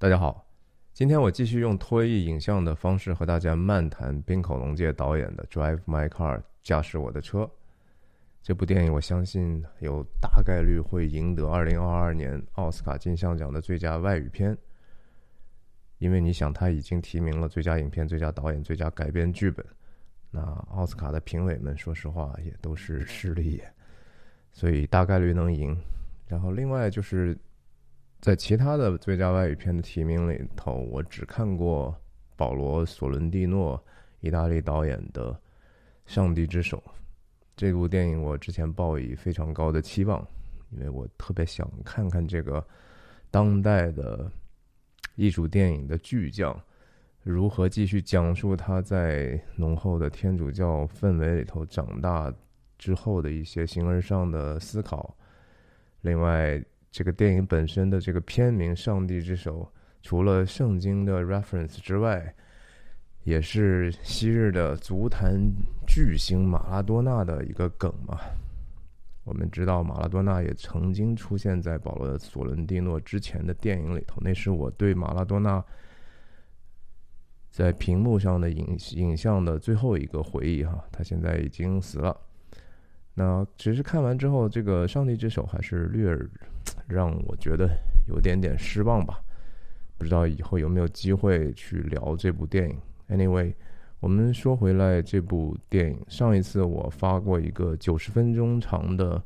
大家好，今天我继续用脱衣影像的方式和大家漫谈滨口龙介导演的《Drive My Car》驾驶我的车。这部电影我相信有大概率会赢得二零二二年奥斯卡金像奖的最佳外语片，因为你想，他已经提名了最佳影片、最佳导演、最佳改编剧本。那奥斯卡的评委们，说实话也都是势利眼，所以大概率能赢。然后另外就是。在其他的最佳外语片的提名里头，我只看过保罗·索伦蒂诺意大利导演的《上帝之手》这部电影。我之前抱以非常高的期望，因为我特别想看看这个当代的艺术电影的巨匠如何继续讲述他在浓厚的天主教氛围里头长大之后的一些形而上的思考。另外。这个电影本身的这个片名《上帝之手》，除了圣经的 reference 之外，也是昔日的足坛巨星马拉多纳的一个梗嘛。我们知道马拉多纳也曾经出现在保罗·索伦蒂诺之前的电影里头，那是我对马拉多纳在屏幕上的影影像的最后一个回忆哈。他现在已经死了。那只是看完之后，这个《上帝之手》还是略让我觉得有点点失望吧。不知道以后有没有机会去聊这部电影。Anyway，我们说回来，这部电影上一次我发过一个九十分钟长的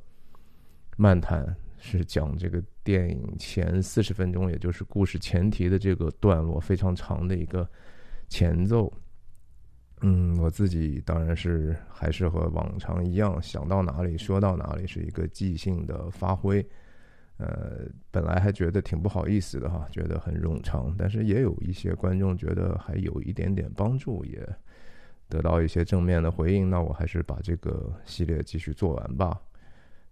漫谈，是讲这个电影前四十分钟，也就是故事前提的这个段落非常长的一个前奏。嗯，我自己当然是还是和往常一样，想到哪里说到哪里，是一个即兴的发挥。呃，本来还觉得挺不好意思的哈，觉得很冗长，但是也有一些观众觉得还有一点点帮助，也得到一些正面的回应。那我还是把这个系列继续做完吧。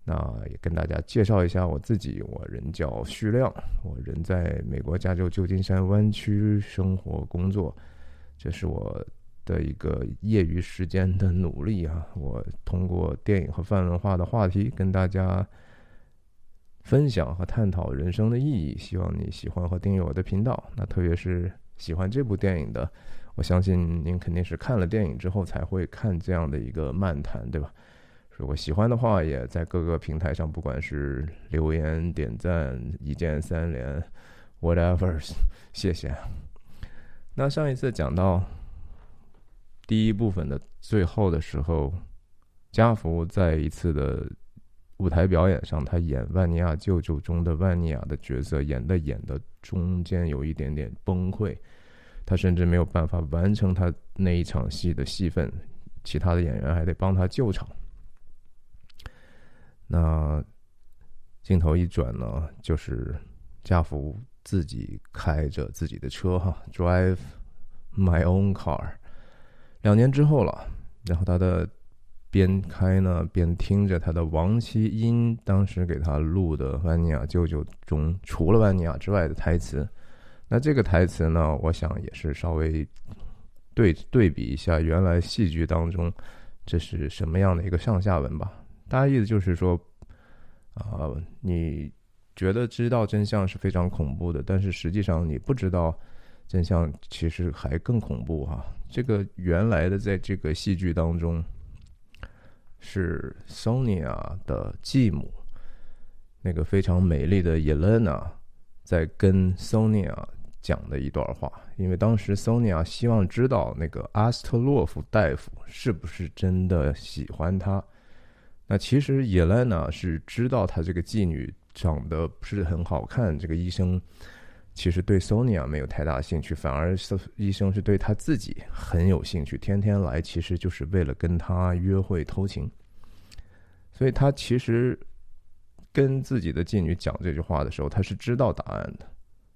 那也跟大家介绍一下我自己，我人叫徐亮，我人在美国加州旧金山湾区生活工作，这是我。的一个业余时间的努力啊，我通过电影和泛文化的话题跟大家分享和探讨人生的意义。希望你喜欢和订阅我的频道。那特别是喜欢这部电影的，我相信您肯定是看了电影之后才会看这样的一个漫谈，对吧？如果喜欢的话，也在各个平台上，不管是留言、点赞、一键三连，whatever，谢谢。那上一次讲到。第一部分的最后的时候，加福在一次的舞台表演上，他演万尼亚舅舅中的万尼亚的角色，演的演的中间有一点点崩溃，他甚至没有办法完成他那一场戏的戏份，其他的演员还得帮他救场。那镜头一转呢，就是加福自己开着自己的车哈，drive my own car。两年之后了，然后他的边开呢边听着他的亡妻因当时给他录的《万尼亚舅舅》中除了万尼亚之外的台词。那这个台词呢，我想也是稍微对对比一下原来戏剧当中这是什么样的一个上下文吧。大概意思就是说，啊，你觉得知道真相是非常恐怖的，但是实际上你不知道。真相其实还更恐怖哈！这个原来的在这个戏剧当中，是 Sonia 的继母，那个非常美丽的 Elena 在跟 Sonia 讲的一段话。因为当时 Sonia 希望知道那个阿斯特洛夫大夫是不是真的喜欢她。那其实 Elena 是知道她这个妓女长得不是很好看，这个医生。其实对 Sonia 没有太大兴趣，反而是医生是对他自己很有兴趣，天天来，其实就是为了跟他约会偷情。所以他其实跟自己的妓女讲这句话的时候，他是知道答案的，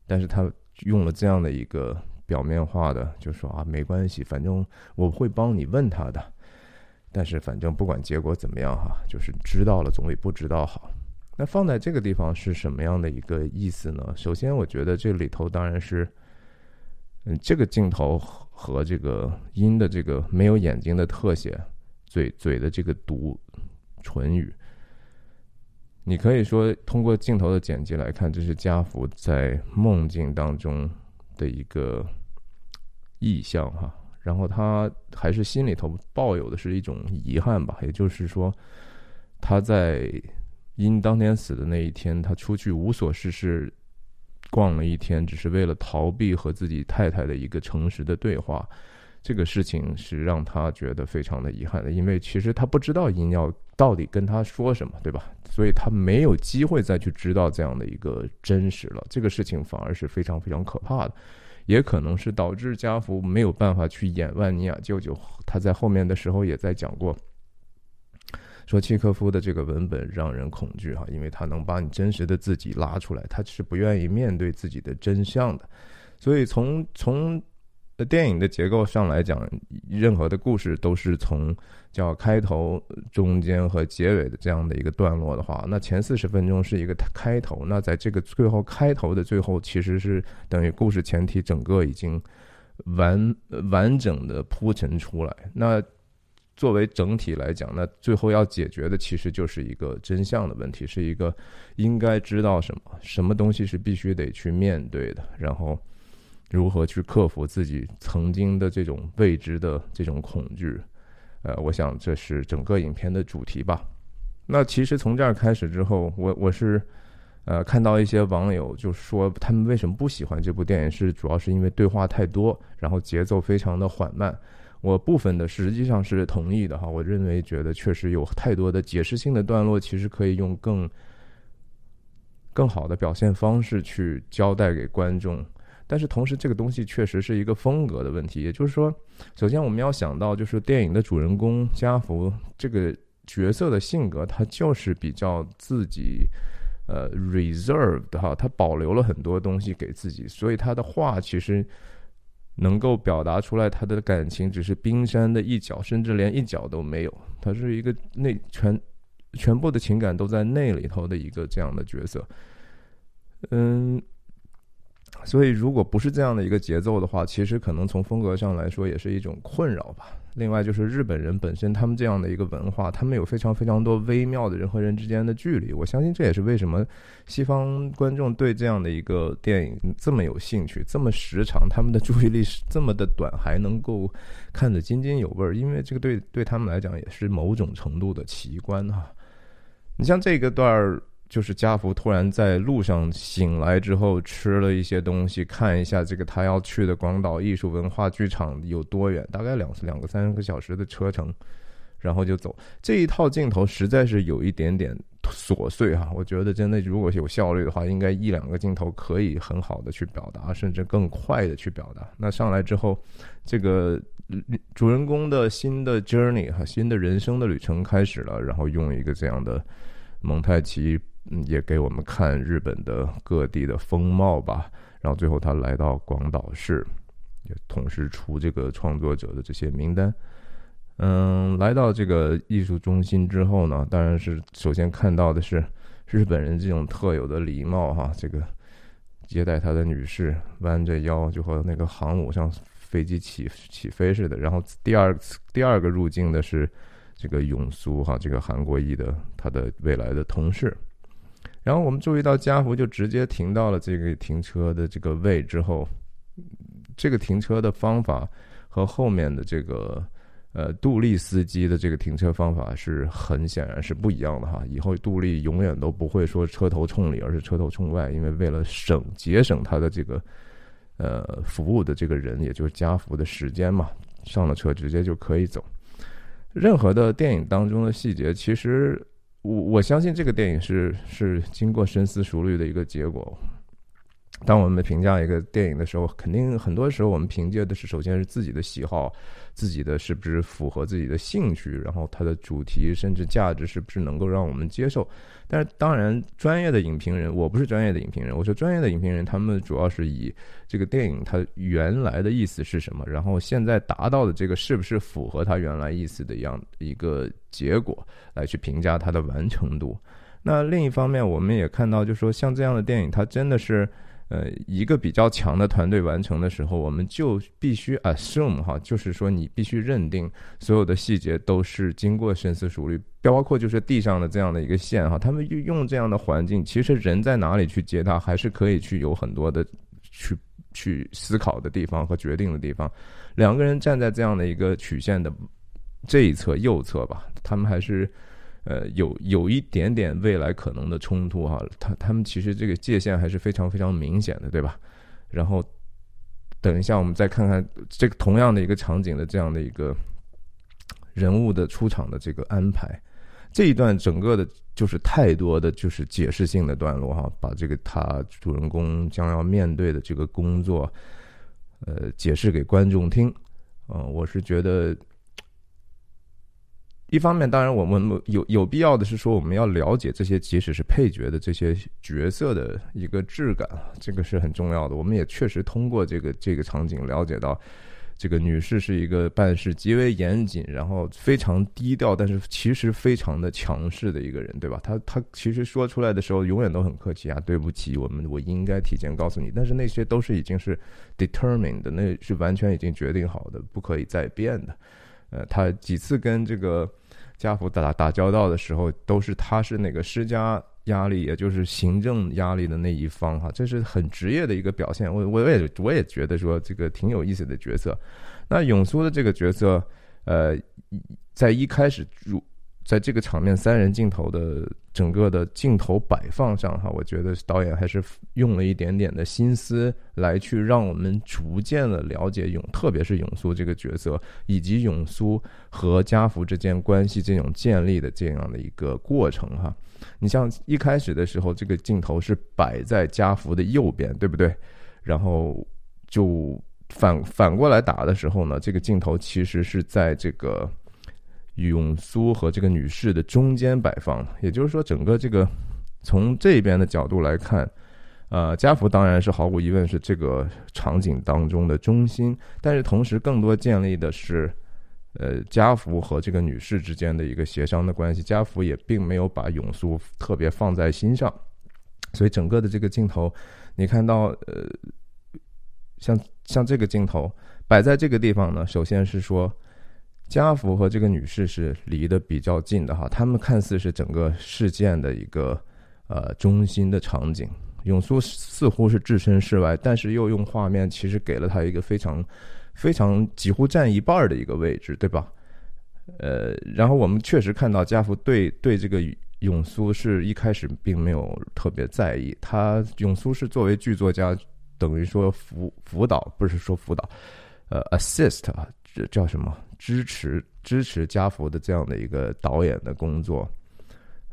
但是他用了这样的一个表面化的，就说啊，没关系，反正我会帮你问他的，但是反正不管结果怎么样哈，就是知道了总比不知道好。那放在这个地方是什么样的一个意思呢？首先，我觉得这里头当然是，嗯，这个镜头和这个音的这个没有眼睛的特写，嘴嘴的这个读唇语，你可以说通过镜头的剪辑来看，这是家福在梦境当中的一个意象哈。然后他还是心里头抱有的是一种遗憾吧，也就是说，他在因当天死的那一天，他出去无所事事逛了一天，只是为了逃避和自己太太的一个诚实的对话。这个事情是让他觉得非常的遗憾的，因为其实他不知道因要到底跟他说什么，对吧？所以他没有机会再去知道这样的一个真实了。这个事情反而是非常非常可怕的。也可能是导致家福没有办法去演万尼亚舅舅。他在后面的时候也在讲过，说契科夫的这个文本让人恐惧哈，因为他能把你真实的自己拉出来，他是不愿意面对自己的真相的。所以从从。电影的结构上来讲，任何的故事都是从叫开头、中间和结尾的这样的一个段落的话，那前四十分钟是一个开头。那在这个最后开头的最后，其实是等于故事前提整个已经完完整的铺陈出来。那作为整体来讲，那最后要解决的其实就是一个真相的问题，是一个应该知道什么，什么东西是必须得去面对的，然后。如何去克服自己曾经的这种未知的这种恐惧？呃，我想这是整个影片的主题吧。那其实从这儿开始之后，我我是呃看到一些网友就说他们为什么不喜欢这部电影，是主要是因为对话太多，然后节奏非常的缓慢。我部分的实际上是同意的哈。我认为觉得确实有太多的解释性的段落，其实可以用更更好的表现方式去交代给观众。但是同时，这个东西确实是一个风格的问题。也就是说，首先我们要想到，就是电影的主人公加福这个角色的性格，他就是比较自己，呃，reserved 哈，他保留了很多东西给自己，所以他的话其实能够表达出来，他的感情只是冰山的一角，甚至连一角都没有。他是一个内全全部的情感都在那里头的一个这样的角色，嗯。所以，如果不是这样的一个节奏的话，其实可能从风格上来说也是一种困扰吧。另外，就是日本人本身他们这样的一个文化，他们有非常非常多微妙的人和人之间的距离。我相信这也是为什么西方观众对这样的一个电影这么有兴趣，这么时长，他们的注意力是这么的短，还能够看得津津有味儿。因为这个对对他们来讲也是某种程度的奇观哈。你像这个段儿。就是家福突然在路上醒来之后，吃了一些东西，看一下这个他要去的广岛艺术文化剧场有多远，大概两两个三个小时的车程，然后就走。这一套镜头实在是有一点点琐碎哈，我觉得真的如果有效率的话，应该一两个镜头可以很好的去表达，甚至更快的去表达。那上来之后，这个主人公的新的 journey 哈，新的人生的旅程开始了，然后用一个这样的蒙太奇。嗯，也给我们看日本的各地的风貌吧。然后最后他来到广岛市，也同时出这个创作者的这些名单。嗯，来到这个艺术中心之后呢，当然是首先看到的是日本人这种特有的礼貌哈。这个接待他的女士弯着腰，就和那个航母像飞机起起飞似的。然后第二次第二个入境的是这个永苏哈，这个韩国裔的他的未来的同事。然后我们注意到家福就直接停到了这个停车的这个位之后，这个停车的方法和后面的这个呃杜立司机的这个停车方法是很显然是不一样的哈。以后杜立永远都不会说车头冲里，而是车头冲外，因为为了省节省他的这个呃服务的这个人，也就是家福的时间嘛，上了车直接就可以走。任何的电影当中的细节，其实。我我相信这个电影是是经过深思熟虑的一个结果。当我们评价一个电影的时候，肯定很多时候我们凭借的是首先是自己的喜好。自己的是不是符合自己的兴趣？然后它的主题甚至价值是不是能够让我们接受？但是当然，专业的影评人，我不是专业的影评人。我说专业的影评人，他们主要是以这个电影它原来的意思是什么，然后现在达到的这个是不是符合它原来意思的样一个结果来去评价它的完成度。那另一方面，我们也看到，就说像这样的电影，它真的是。呃，一个比较强的团队完成的时候，我们就必须 assume 哈，就是说你必须认定所有的细节都是经过深思熟虑，包括就是地上的这样的一个线哈，他们用这样的环境，其实人在哪里去接它，还是可以去有很多的去去思考的地方和决定的地方。两个人站在这样的一个曲线的这一侧右侧吧，他们还是。呃，有有一点点未来可能的冲突哈，他他们其实这个界限还是非常非常明显的，对吧？然后等一下，我们再看看这个同样的一个场景的这样的一个人物的出场的这个安排，这一段整个的就是太多的就是解释性的段落哈，把这个他主人公将要面对的这个工作，呃，解释给观众听，嗯，我是觉得。一方面，当然我们有有必要的是说，我们要了解这些，即使是配角的这些角色的一个质感，这个是很重要的。我们也确实通过这个这个场景了解到，这个女士是一个办事极为严谨，然后非常低调，但是其实非常的强势的一个人，对吧？她她其实说出来的时候永远都很客气啊，对不起，我们我应该提前告诉你，但是那些都是已经是 determined 的，那是完全已经决定好的，不可以再变的。呃，他几次跟这个家父打打交道的时候，都是他是那个施加压力，也就是行政压力的那一方哈，这是很职业的一个表现。我我也我也觉得说这个挺有意思的角色。那永苏的这个角色，呃，在一开始入。在这个场面三人镜头的整个的镜头摆放上，哈，我觉得导演还是用了一点点的心思来去让我们逐渐的了解永，特别是永苏这个角色，以及永苏和家福之间关系这种建立的这样的一个过程，哈。你像一开始的时候，这个镜头是摆在家福的右边，对不对？然后就反反过来打的时候呢，这个镜头其实是在这个。永苏和这个女士的中间摆放，也就是说，整个这个从这边的角度来看，呃，家福当然是毫无疑问是这个场景当中的中心，但是同时更多建立的是，呃，家福和这个女士之间的一个协商的关系。家福也并没有把永苏特别放在心上，所以整个的这个镜头，你看到，呃，像像这个镜头摆在这个地方呢，首先是说。家福和这个女士是离得比较近的哈，他们看似是整个事件的一个呃中心的场景。永苏似乎是置身事外，但是又用画面其实给了他一个非常非常几乎占一半的一个位置，对吧？呃，然后我们确实看到家福对对这个永苏是一开始并没有特别在意，他永苏是作为剧作家，等于说辅辅导不是说辅导，呃，assist 啊，这叫什么？支持支持家福的这样的一个导演的工作，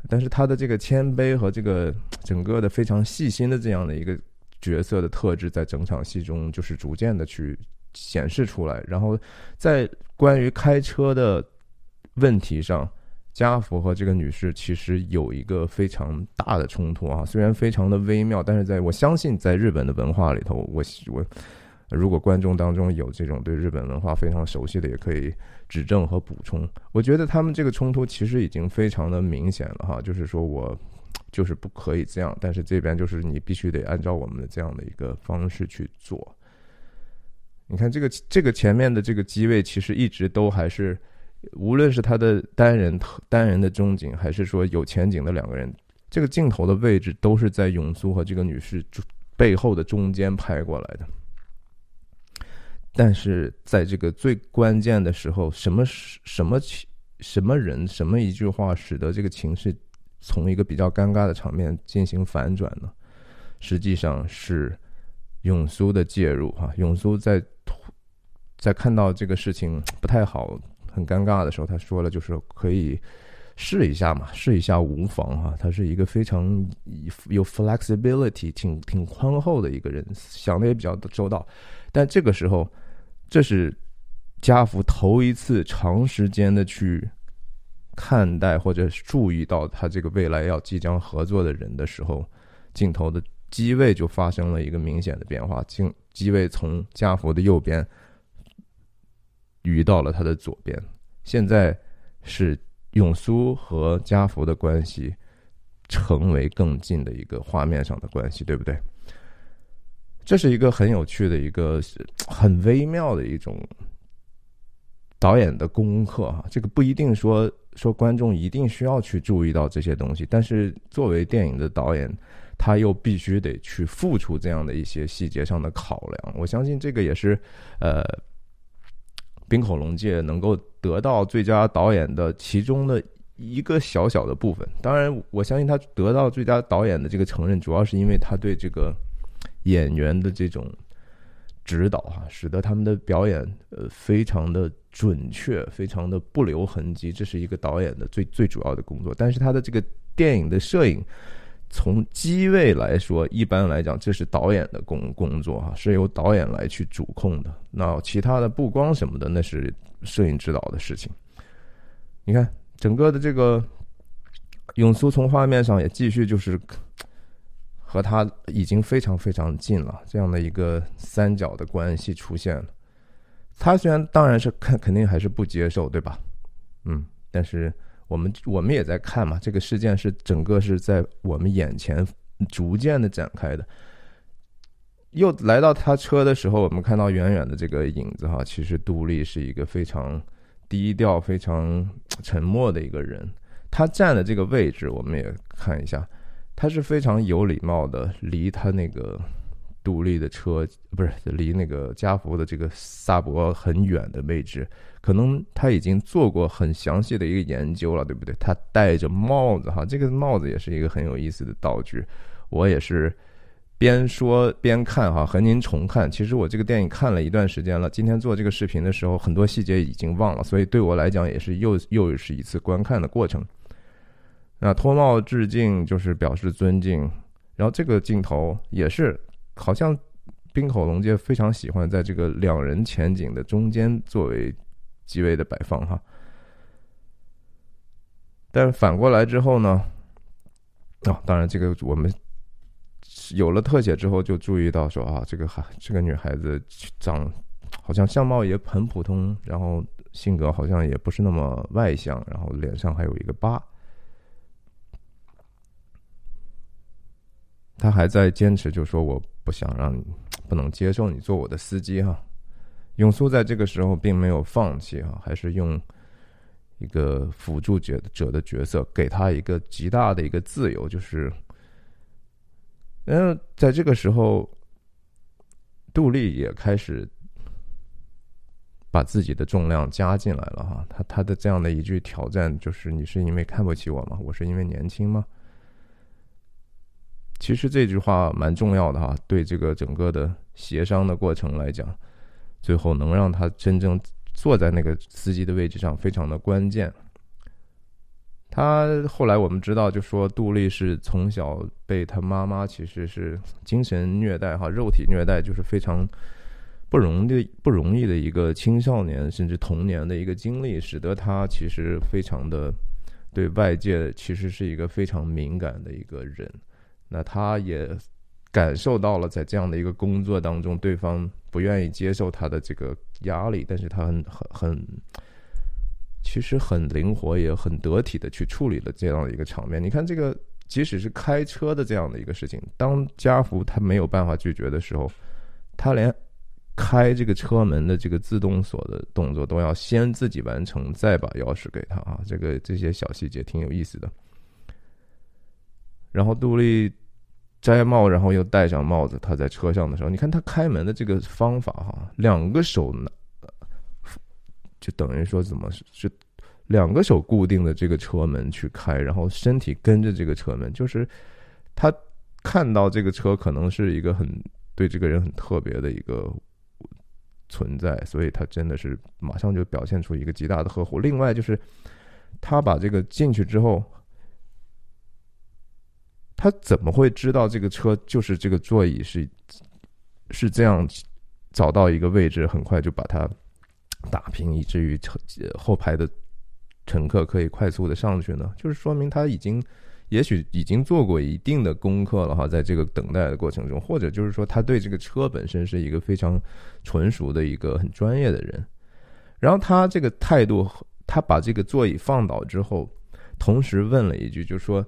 但是他的这个谦卑和这个整个的非常细心的这样的一个角色的特质，在整场戏中就是逐渐的去显示出来。然后在关于开车的问题上，家福和这个女士其实有一个非常大的冲突啊，虽然非常的微妙，但是在我相信在日本的文化里头，我我。如果观众当中有这种对日本文化非常熟悉的，也可以指正和补充。我觉得他们这个冲突其实已经非常的明显了哈，就是说我就是不可以这样，但是这边就是你必须得按照我们的这样的一个方式去做。你看这个这个前面的这个机位，其实一直都还是，无论是他的单人单人的中景，还是说有前景的两个人，这个镜头的位置都是在永苏和这个女士背后的中间拍过来的。但是在这个最关键的时候，什么什么情什么人什么一句话，使得这个情势从一个比较尴尬的场面进行反转呢？实际上是永苏的介入哈。永苏在在看到这个事情不太好、很尴尬的时候，他说了，就是可以试一下嘛，试一下无妨哈。他是一个非常有 flexibility、挺挺宽厚的一个人，想的也比较周到。但这个时候。这是家福头一次长时间的去看待或者注意到他这个未来要即将合作的人的时候，镜头的机位就发生了一个明显的变化，镜机位从家福的右边移到了他的左边。现在是永苏和家福的关系成为更近的一个画面上的关系，对不对？这是一个很有趣的一个很微妙的一种导演的功课哈。这个不一定说说观众一定需要去注意到这些东西，但是作为电影的导演，他又必须得去付出这样的一些细节上的考量。我相信这个也是呃，冰口龙介能够得到最佳导演的其中的一个小小的部分。当然，我相信他得到最佳导演的这个承认，主要是因为他对这个。演员的这种指导哈，使得他们的表演呃非常的准确，非常的不留痕迹。这是一个导演的最最主要的工作。但是他的这个电影的摄影，从机位来说，一般来讲这是导演的工工作哈，是由导演来去主控的。那其他的布光什么的，那是摄影指导的事情。你看整个的这个永苏从画面上也继续就是。和他已经非常非常近了，这样的一个三角的关系出现了。他虽然当然是肯肯定还是不接受，对吧？嗯，但是我们我们也在看嘛，这个事件是整个是在我们眼前逐渐的展开的。又来到他车的时候，我们看到远远的这个影子哈，其实杜丽是一个非常低调、非常沉默的一个人。他站的这个位置，我们也看一下。他是非常有礼貌的，离他那个独立的车不是离那个加福的这个萨博很远的位置，可能他已经做过很详细的一个研究了，对不对？他戴着帽子哈，这个帽子也是一个很有意思的道具。我也是边说边看哈，和您重看。其实我这个电影看了一段时间了，今天做这个视频的时候，很多细节已经忘了，所以对我来讲也是又又是一次观看的过程。那脱帽致敬就是表示尊敬，然后这个镜头也是好像冰口龙介非常喜欢在这个两人前景的中间作为机位的摆放哈。但反过来之后呢，啊，当然这个我们有了特写之后就注意到说啊，这个孩这个女孩子长好像相貌也很普通，然后性格好像也不是那么外向，然后脸上还有一个疤。他还在坚持，就说我不想让你，不能接受你做我的司机哈。永苏在这个时候并没有放弃哈，还是用一个辅助者者的角色，给他一个极大的一个自由，就是，嗯，在这个时候，杜丽也开始把自己的重量加进来了哈。他他的这样的一句挑战就是：你是因为看不起我吗？我是因为年轻吗？其实这句话蛮重要的哈，对这个整个的协商的过程来讲，最后能让他真正坐在那个司机的位置上，非常的关键。他后来我们知道，就说杜丽是从小被他妈妈其实是精神虐待哈，肉体虐待，就是非常不容易不容易的一个青少年甚至童年的一个经历，使得他其实非常的对外界其实是一个非常敏感的一个人。那他也感受到了，在这样的一个工作当中，对方不愿意接受他的这个压力，但是他很很很，其实很灵活，也很得体的去处理了这样的一个场面。你看，这个即使是开车的这样的一个事情，当家福他没有办法拒绝的时候，他连开这个车门的这个自动锁的动作都要先自己完成，再把钥匙给他啊。这个这些小细节挺有意思的。然后杜丽摘帽，然后又戴上帽子。他在车上的时候，你看他开门的这个方法哈，两个手拿，就等于说怎么是两个手固定的这个车门去开，然后身体跟着这个车门，就是他看到这个车可能是一个很对这个人很特别的一个存在，所以他真的是马上就表现出一个极大的呵护。另外就是他把这个进去之后。他怎么会知道这个车就是这个座椅是是这样找到一个位置，很快就把它打平，以至于后排的乘客可以快速的上去呢？就是说明他已经也许已经做过一定的功课了哈，在这个等待的过程中，或者就是说他对这个车本身是一个非常纯熟的一个很专业的人。然后他这个态度，他把这个座椅放倒之后，同时问了一句，就说。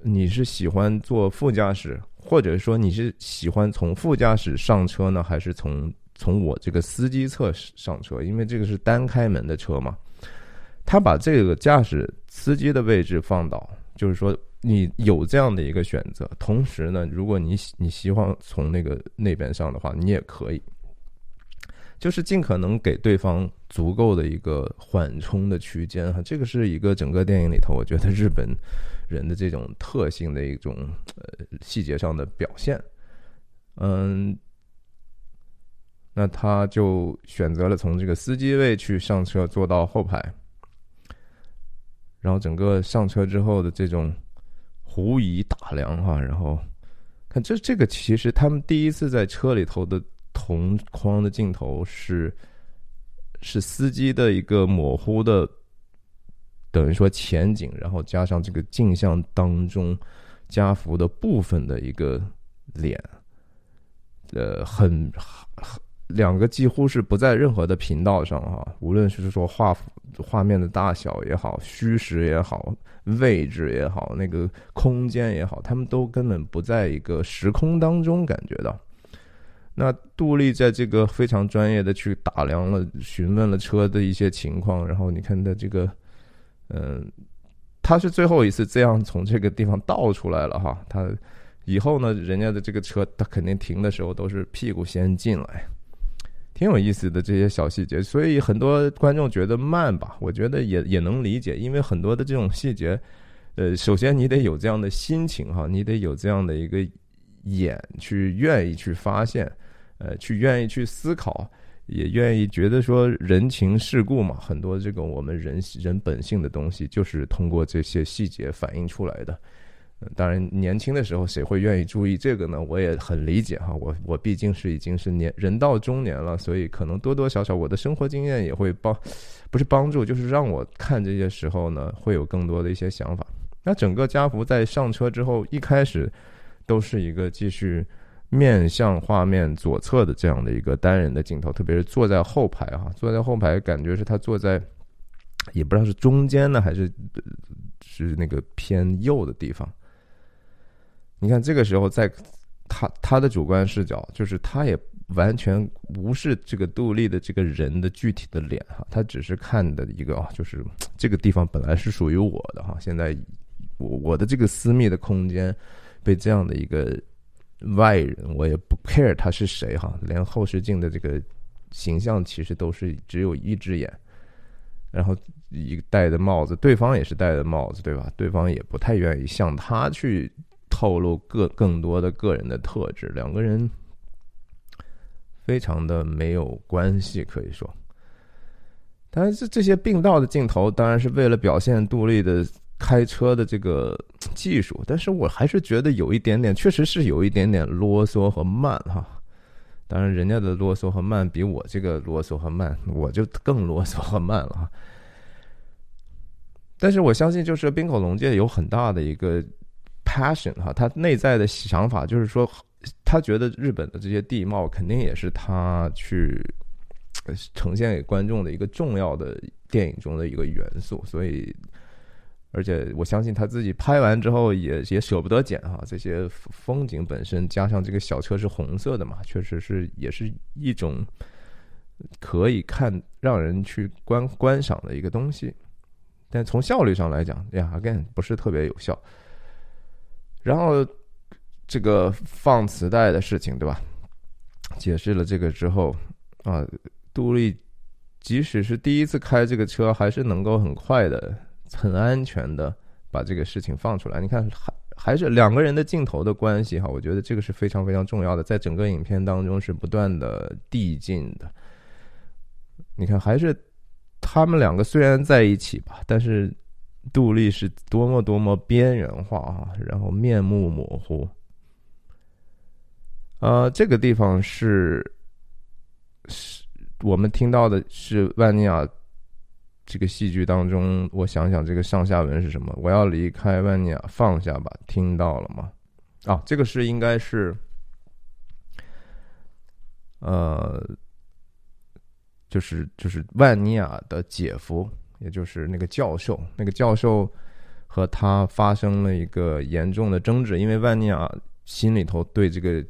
你是喜欢坐副驾驶，或者说你是喜欢从副驾驶上车呢，还是从从我这个司机侧上车？因为这个是单开门的车嘛。他把这个驾驶司机的位置放倒，就是说你有这样的一个选择。同时呢，如果你你希望从那个那边上的话，你也可以，就是尽可能给对方足够的一个缓冲的区间哈。这个是一个整个电影里头，我觉得日本人的这种特性的一种呃细节上的表现。嗯，那他就选择了从这个司机位去上车，坐到后排。然后整个上车之后的这种狐疑打量哈，然后看这这个其实他们第一次在车里头的同框的镜头是是司机的一个模糊的，等于说前景，然后加上这个镜像当中加幅的部分的一个脸，呃，很很两个几乎是不在任何的频道上哈，无论是说画幅。画面的大小也好，虚实也好，位置也好，那个空间也好，他们都根本不在一个时空当中感觉到。那杜丽在这个非常专业的去打量了、询问了车的一些情况，然后你看他这个，嗯，他是最后一次这样从这个地方倒出来了哈。他以后呢，人家的这个车他肯定停的时候都是屁股先进来。挺有意思的这些小细节，所以很多观众觉得慢吧，我觉得也也能理解，因为很多的这种细节，呃，首先你得有这样的心情哈，你得有这样的一个眼去愿意去发现，呃，去愿意去思考，也愿意觉得说人情世故嘛，很多这个我们人人本性的东西，就是通过这些细节反映出来的。当然，年轻的时候谁会愿意注意这个呢？我也很理解哈，我我毕竟是已经是年人到中年了，所以可能多多少少我的生活经验也会帮，不是帮助，就是让我看这些时候呢，会有更多的一些想法。那整个家福在上车之后，一开始都是一个继续面向画面左侧的这样的一个单人的镜头，特别是坐在后排哈，坐在后排感觉是他坐在，也不知道是中间呢还是是那个偏右的地方。你看，这个时候在他他的主观视角，就是他也完全无视这个杜丽的这个人的具体的脸哈，他只是看的一个啊，就是这个地方本来是属于我的哈，现在我我的这个私密的空间被这样的一个外人，我也不 care 他是谁哈，连后视镜的这个形象其实都是只有一只眼，然后一戴的帽子，对方也是戴的帽子对吧？对方也不太愿意向他去。透露个更多的个人的特质，两个人非常的没有关系，可以说。但是这些并道的镜头，当然是为了表现杜丽的开车的这个技术。但是我还是觉得有一点点，确实是有一点点啰嗦和慢哈。当然，人家的啰嗦和慢比我这个啰嗦和慢，我就更啰嗦和慢了哈。但是我相信，就是冰口龙介有很大的一个。passion 哈，他内在的想法就是说，他觉得日本的这些地貌肯定也是他去呈现给观众的一个重要的电影中的一个元素，所以，而且我相信他自己拍完之后也也舍不得剪哈，这些风景本身加上这个小车是红色的嘛，确实是也是一种可以看让人去观观赏的一个东西，但从效率上来讲呀，again 不是特别有效。然后，这个放磁带的事情，对吧？解释了这个之后，啊，杜丽即使是第一次开这个车，还是能够很快的、很安全的把这个事情放出来。你看，还还是两个人的镜头的关系哈，我觉得这个是非常非常重要的，在整个影片当中是不断的递进的。你看，还是他们两个虽然在一起吧，但是。杜丽是多么多么边缘化啊，然后面目模糊。呃，这个地方是是我们听到的是万尼亚这个戏剧当中，我想想这个上下文是什么？我要离开万尼亚，放下吧，听到了吗？啊，这个是应该是，呃，就是就是万尼亚的姐夫。也就是那个教授，那个教授和他发生了一个严重的争执，因为万尼亚心里头对这个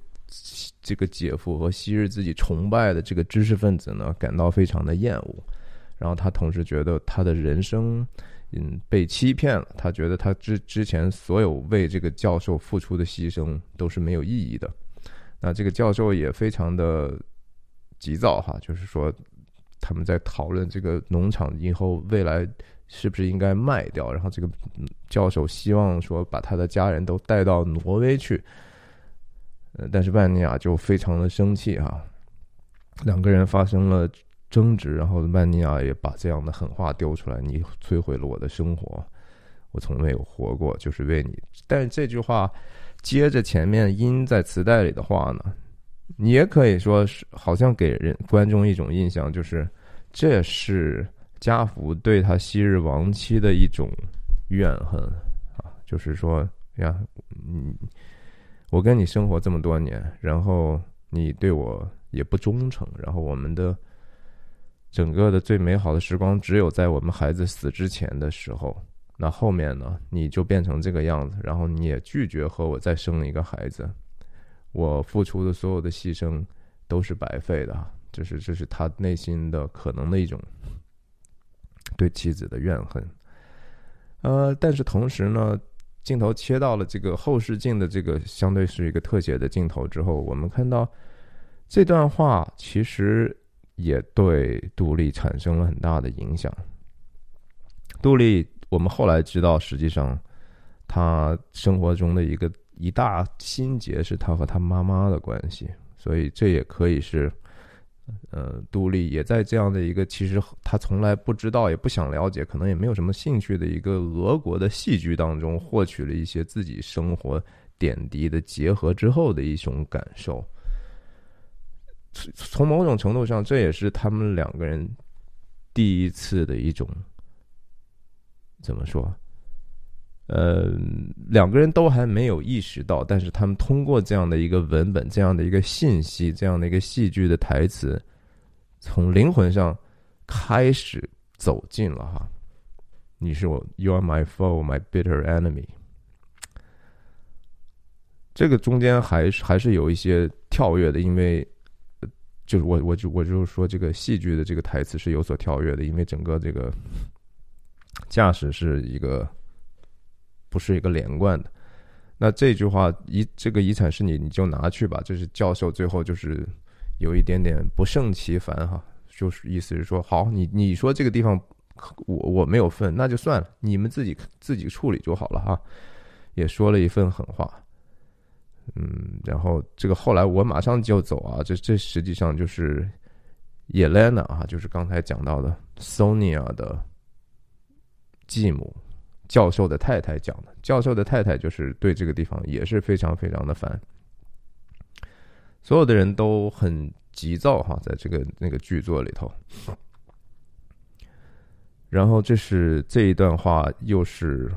这个姐夫和昔日自己崇拜的这个知识分子呢感到非常的厌恶，然后他同时觉得他的人生嗯被欺骗了，他觉得他之之前所有为这个教授付出的牺牲都是没有意义的。那这个教授也非常的急躁哈，就是说他们在讨论这个农场以后未来是不是应该卖掉，然后这个教授希望说把他的家人都带到挪威去，呃，但是万尼亚就非常的生气哈，两个人发生了争执，然后曼尼亚也把这样的狠话丢出来：“你摧毁了我的生活，我从没有活过，就是为你。”但是这句话。接着前面音在磁带里的话呢，你也可以说是好像给人观众一种印象，就是这是家福对他昔日亡妻的一种怨恨啊，就是说呀，嗯，我跟你生活这么多年，然后你对我也不忠诚，然后我们的整个的最美好的时光只有在我们孩子死之前的时候。那后面呢？你就变成这个样子，然后你也拒绝和我再生一个孩子，我付出的所有的牺牲都是白费的。这是这是他内心的可能的一种对妻子的怨恨。呃，但是同时呢，镜头切到了这个后视镜的这个相对是一个特写的镜头之后，我们看到这段话其实也对杜丽产生了很大的影响。杜丽。我们后来知道，实际上他生活中的一个一大心结是他和他妈妈的关系，所以这也可以是，呃，杜丽也在这样的一个其实他从来不知道也不想了解，可能也没有什么兴趣的一个俄国的戏剧当中，获取了一些自己生活点滴的结合之后的一种感受。从某种程度上，这也是他们两个人第一次的一种。怎么说？呃，两个人都还没有意识到，但是他们通过这样的一个文本、这样的一个信息、这样的一个戏剧的台词，从灵魂上开始走近了哈。你是我，You are my foe, my bitter enemy。这个中间还是还是有一些跳跃的，因为就是我我就我就是说，这个戏剧的这个台词是有所跳跃的，因为整个这个。驾驶是一个，不是一个连贯的。那这句话遗这个遗产是你，你就拿去吧。这是教授最后就是有一点点不胜其烦哈，就是意思是说，好，你你说这个地方我我没有份，那就算了，你们自己自己处理就好了哈。也说了一份狠话，嗯，然后这个后来我马上就走啊，这这实际上就是 Elena 啊，就是刚才讲到的 Sonia 的。继母，教授的太太讲的。教授的太太就是对这个地方也是非常非常的烦。所有的人都很急躁哈，在这个那个剧作里头。然后这是这一段话，又是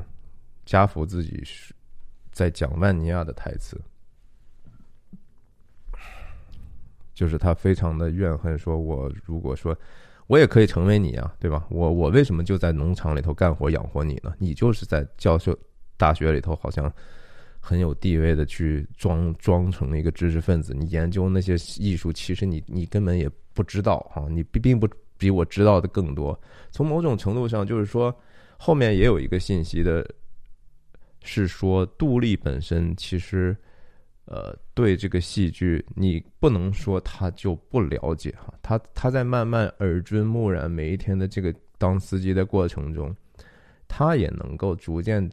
加福自己是在讲万尼亚的台词，就是他非常的怨恨，说我如果说。我也可以成为你啊，对吧？我我为什么就在农场里头干活养活你呢？你就是在教授大学里头好像很有地位的去装装成一个知识分子，你研究那些艺术，其实你你根本也不知道哈，你并并不比我知道的更多。从某种程度上，就是说后面也有一个信息的，是说杜丽本身其实。呃，对这个戏剧，你不能说他就不了解哈，他他在慢慢耳濡目染每一天的这个当司机的过程中，他也能够逐渐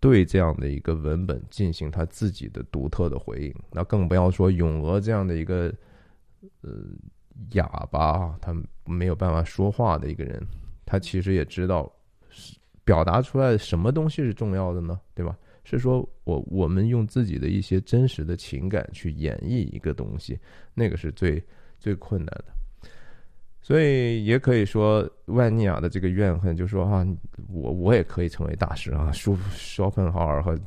对这样的一个文本进行他自己的独特的回应。那更不要说咏鹅这样的一个呃哑巴，他没有办法说话的一个人，他其实也知道表达出来什么东西是重要的呢，对吧？是说，我我们用自己的一些真实的情感去演绎一个东西，那个是最最困难的。所以也可以说，万尼亚的这个怨恨，就说啊，我我也可以成为大师啊，舒舒芬豪尔和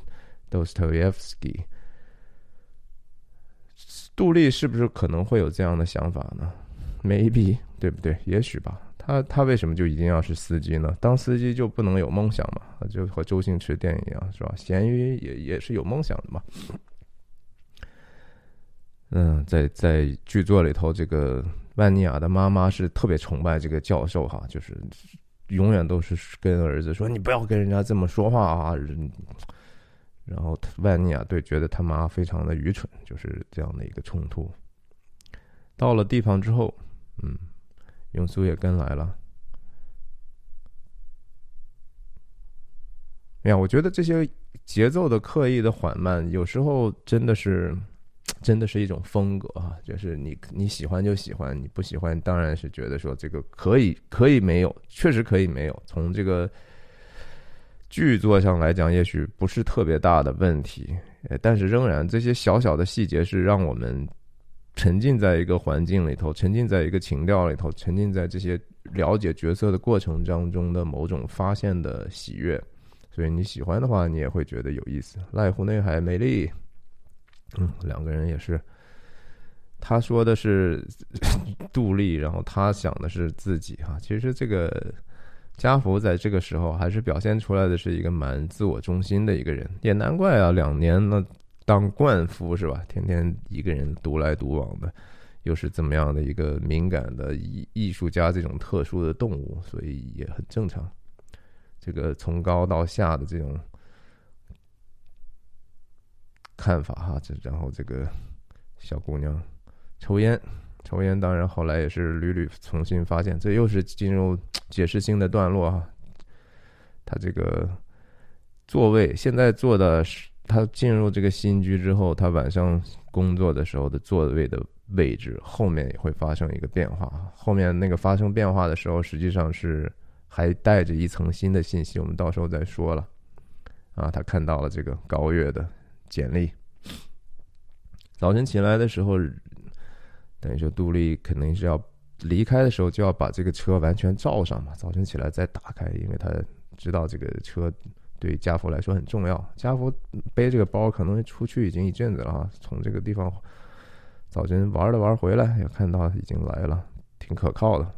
多斯托耶夫斯基，杜丽是不是可能会有这样的想法呢？Maybe，对不对？也许吧。他他为什么就一定要是司机呢？当司机就不能有梦想嘛？就和周星驰电影一样，是吧？咸鱼也也是有梦想的嘛。嗯，在在剧作里头，这个万尼亚的妈妈是特别崇拜这个教授哈，就是永远都是跟儿子说：“你不要跟人家这么说话啊。”然后万尼亚对觉得他妈非常的愚蠢，就是这样的一个冲突。到了地方之后，嗯，永苏也跟来了。哎呀，我觉得这些节奏的刻意的缓慢，有时候真的是。真的是一种风格啊，就是你你喜欢就喜欢，你不喜欢当然是觉得说这个可以可以没有，确实可以没有。从这个剧作上来讲，也许不是特别大的问题，但是仍然这些小小的细节是让我们沉浸在一个环境里头，沉浸在一个情调里头，沉浸在这些了解角色的过程当中的某种发现的喜悦。所以你喜欢的话，你也会觉得有意思。濑户内海美丽。嗯，两个人也是。他说的是杜丽，然后他想的是自己哈。其实这个家福在这个时候还是表现出来的是一个蛮自我中心的一个人，也难怪啊，两年那当灌夫是吧？天天一个人独来独往的，又是怎么样的一个敏感的艺艺术家，这种特殊的动物，所以也很正常。这个从高到下的这种。看法哈，这然后这个小姑娘抽烟，抽烟，当然后来也是屡屡重新发现，这又是进入解释性的段落哈。他这个座位现在坐的是他进入这个新居之后，他晚上工作的时候的座位的位置后面也会发生一个变化。后面那个发生变化的时候，实际上是还带着一层新的信息，我们到时候再说了。啊，他看到了这个高月的。简历。早晨起来的时候，等于说杜丽肯定是要离开的时候就要把这个车完全罩上嘛。早晨起来再打开，因为他知道这个车对家福来说很重要。家福背这个包可能出去已经一阵子了啊，从这个地方早晨玩了玩回来，也看到已经来了，挺可靠的，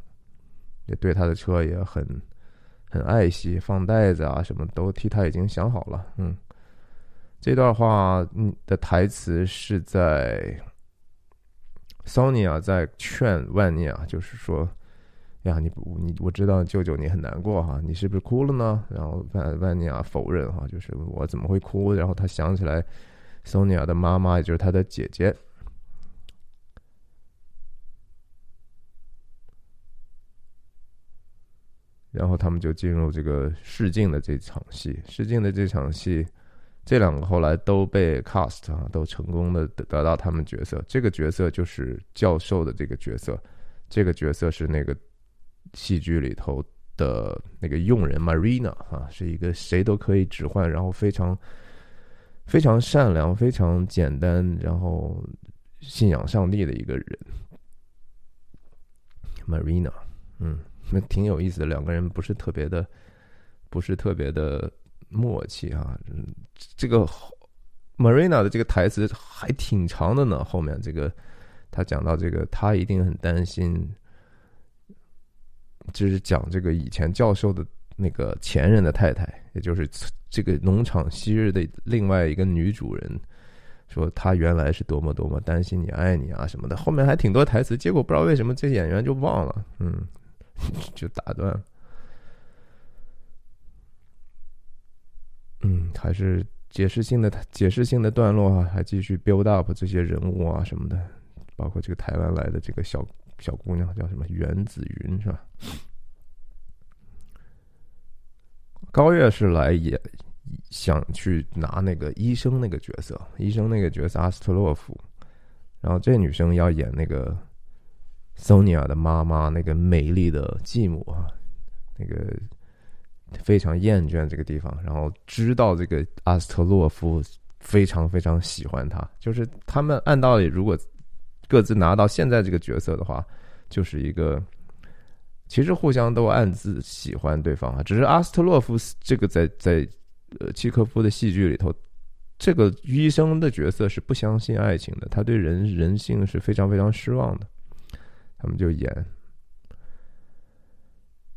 也对他的车也很很爱惜，放袋子啊什么都替他已经想好了，嗯。这段话，嗯，的台词是在 Sonia 在劝万妮啊，就是说，呀，你不你我知道舅舅你很难过哈，你是不是哭了呢？然后万万尼亚否认哈，就是我怎么会哭？然后他想起来，Sonia 的妈妈也就是他的姐姐，然后他们就进入这个试镜的这场戏，试镜的这场戏。这两个后来都被 cast 啊，都成功的得得到他们角色。这个角色就是教授的这个角色，这个角色是那个戏剧里头的那个佣人 Marina 啊，是一个谁都可以指唤，然后非常非常善良、非常简单，然后信仰上帝的一个人。Marina，嗯，那挺有意思的。两个人不是特别的，不是特别的。默契啊，嗯，这个 Marina 的这个台词还挺长的呢。后面这个他讲到这个，他一定很担心，就是讲这个以前教授的那个前任的太太，也就是这个农场昔日的另外一个女主人，说她原来是多么多么担心你、爱你啊什么的。后面还挺多台词，结果不知道为什么这演员就忘了，嗯，就打断。嗯，还是解释性的解释性的段落啊，还继续 build up 这些人物啊什么的，包括这个台湾来的这个小小姑娘叫什么袁子云是吧？高月是来也想去拿那个医生那个角色，医生那个角色阿斯特洛夫，然后这女生要演那个 Sonia 的妈妈，那个美丽的继母啊，那个。非常厌倦这个地方，然后知道这个阿斯特洛夫非常非常喜欢她，就是他们按道理如果各自拿到现在这个角色的话，就是一个其实互相都暗自喜欢对方啊。只是阿斯特洛夫这个在在呃契科夫的戏剧里头，这个医生的角色是不相信爱情的，他对人人性是非常非常失望的。他们就演。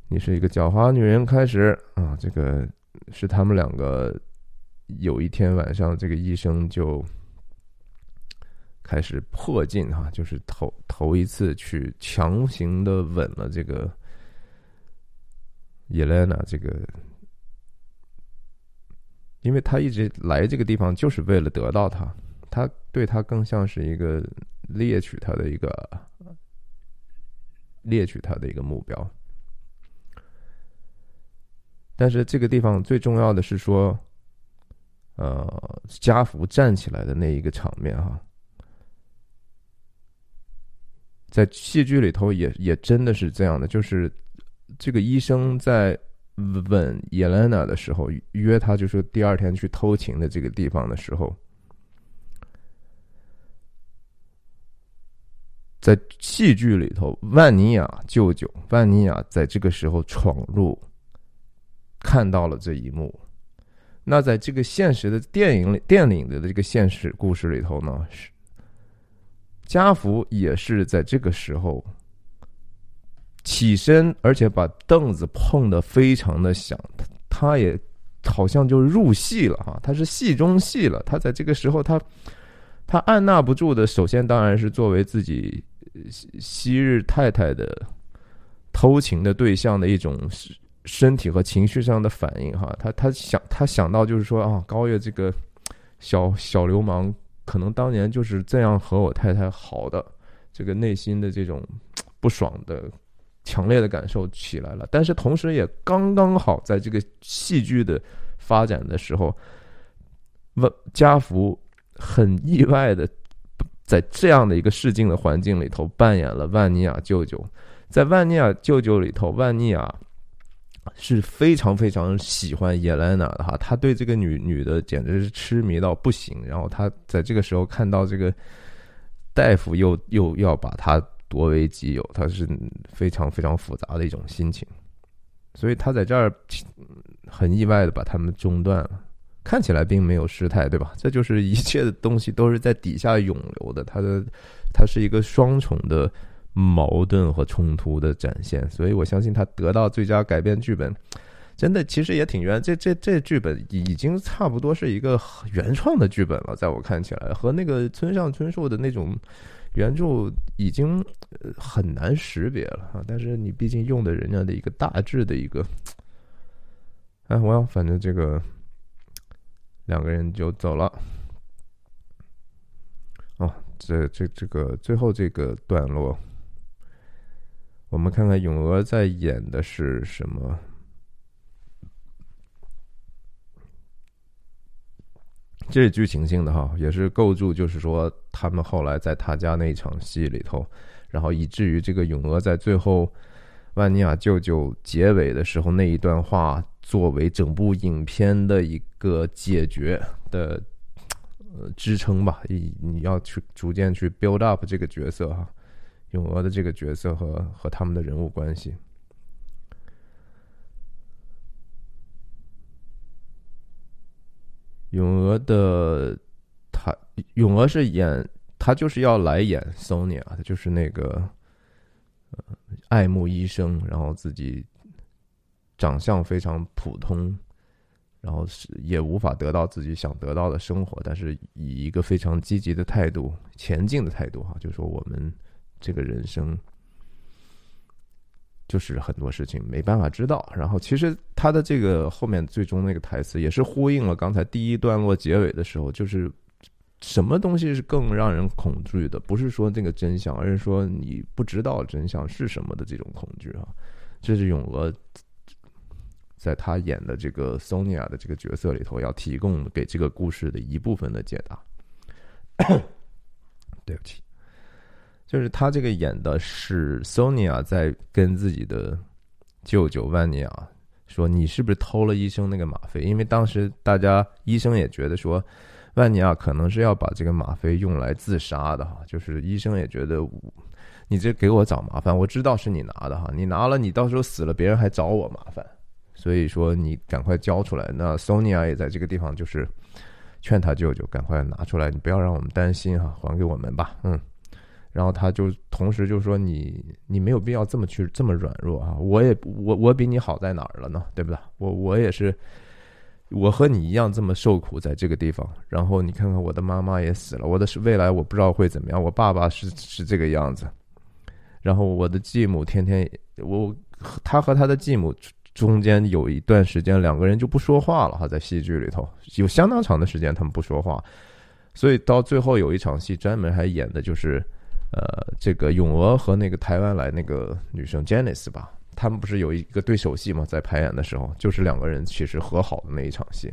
你是一个狡猾女人开始啊，这个是他们两个有一天晚上，这个医生就开始破镜哈，就是头头一次去强行的吻了这个叶莲娜，这个，因为他一直来这个地方就是为了得到她，他对她更像是一个猎取她的一个猎取她的一个目标。但是这个地方最重要的是说，呃，家福站起来的那一个场面哈，在戏剧里头也也真的是这样的，就是这个医生在吻叶兰娜的时候，约他就说第二天去偷情的这个地方的时候，在戏剧里头，万尼亚舅舅万尼亚在这个时候闯入。看到了这一幕，那在这个现实的电影里、电影的这个现实故事里头呢，是家福也是在这个时候起身，而且把凳子碰得非常的响，他他也好像就入戏了哈，他是戏中戏了。他在这个时候，他他按捺不住的，首先当然是作为自己昔日太太的偷情的对象的一种。身体和情绪上的反应，哈，他他想他想到就是说啊，高月这个小小流氓，可能当年就是这样和我太太好的，这个内心的这种不爽的强烈的感受起来了。但是同时也刚刚好在这个戏剧的发展的时候，万家福很意外的在这样的一个试镜的环境里头扮演了万尼亚舅舅，在万尼亚舅舅里头，万尼亚。是非常非常喜欢叶兰娜的哈，他对这个女女的简直是痴迷到不行。然后他在这个时候看到这个大夫又又要把他夺为己有，他是非常非常复杂的一种心情。所以他在这儿很意外的把他们中断了，看起来并没有失态，对吧？这就是一切的东西都是在底下涌流的，他的他是一个双重的。矛盾和冲突的展现，所以我相信他得到最佳改编剧本，真的其实也挺冤。这这这剧本已经差不多是一个原创的剧本了，在我看起来，和那个村上春树的那种原著已经很难识别了啊。但是你毕竟用的人家的一个大致的一个，哎，我要反正这个两个人就走了。哦，这这这个最后这个段落。我们看看咏鹅在演的是什么？这是剧情性的哈，也是构筑，就是说他们后来在他家那场戏里头，然后以至于这个咏鹅在最后万尼亚舅舅结尾的时候那一段话，作为整部影片的一个解决的呃支撑吧。你你要去逐渐去 build up 这个角色哈。咏鹅的这个角色和和他们的人物关系，咏鹅的他，咏鹅是演他就是要来演 Sonia，他就是那个爱慕医生，然后自己长相非常普通，然后是也无法得到自己想得到的生活，但是以一个非常积极的态度、前进的态度哈，就说我们。这个人生就是很多事情没办法知道。然后，其实他的这个后面最终那个台词也是呼应了刚才第一段落结尾的时候，就是什么东西是更让人恐惧的？不是说这个真相，而是说你不知道真相是什么的这种恐惧啊。这是永娥在他演的这个 Sonia 的这个角色里头要提供给这个故事的一部分的解答。对不起。就是他这个演的是 Sonia 在跟自己的舅舅万尼亚说：“你是不是偷了医生那个吗啡？”因为当时大家医生也觉得说，万尼亚可能是要把这个吗啡用来自杀的哈。就是医生也觉得你这给我找麻烦，我知道是你拿的哈，你拿了你到时候死了，别人还找我麻烦。所以说你赶快交出来。那 Sonia 也在这个地方就是劝他舅舅赶快拿出来，你不要让我们担心哈，还给我们吧，嗯。然后他就同时就说你你没有必要这么去这么软弱啊，我也我我比你好在哪儿了呢？对不对？我我也是，我和你一样这么受苦在这个地方。然后你看看我的妈妈也死了，我的未来我不知道会怎么样。我爸爸是是这个样子，然后我的继母天天我他和他的继母中间有一段时间两个人就不说话了哈，在戏剧里头有相当长的时间他们不说话，所以到最后有一场戏专门还演的就是。呃，这个咏鹅和那个台湾来那个女生 Janice 吧，他们不是有一个对手戏吗？在排演的时候，就是两个人其实和好的那一场戏。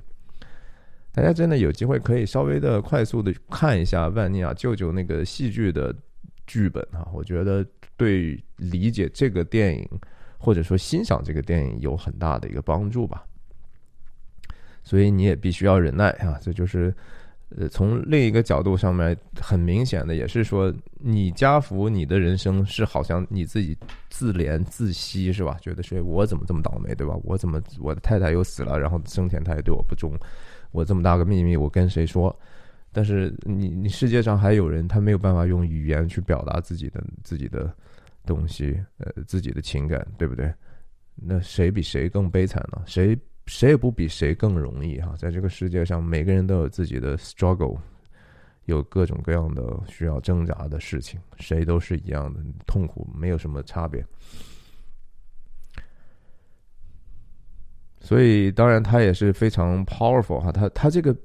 大家真的有机会可以稍微的快速的看一下万尼亚舅舅那个戏剧的剧本啊，我觉得对理解这个电影或者说欣赏这个电影有很大的一个帮助吧。所以你也必须要忍耐啊，这就是。呃，从另一个角度上面，很明显的也是说，你家福你的人生是好像你自己自怜自惜是吧？觉得说我怎么这么倒霉对吧？我怎么我的太太又死了，然后生前他也对我不忠，我这么大个秘密我跟谁说？但是你你世界上还有人他没有办法用语言去表达自己的自己的东西，呃，自己的情感，对不对？那谁比谁更悲惨呢？谁？谁也不比谁更容易哈，在这个世界上，每个人都有自己的 struggle，有各种各样的需要挣扎的事情，谁都是一样的痛苦，没有什么差别。所以，当然他也是非常 powerful 哈，他他这个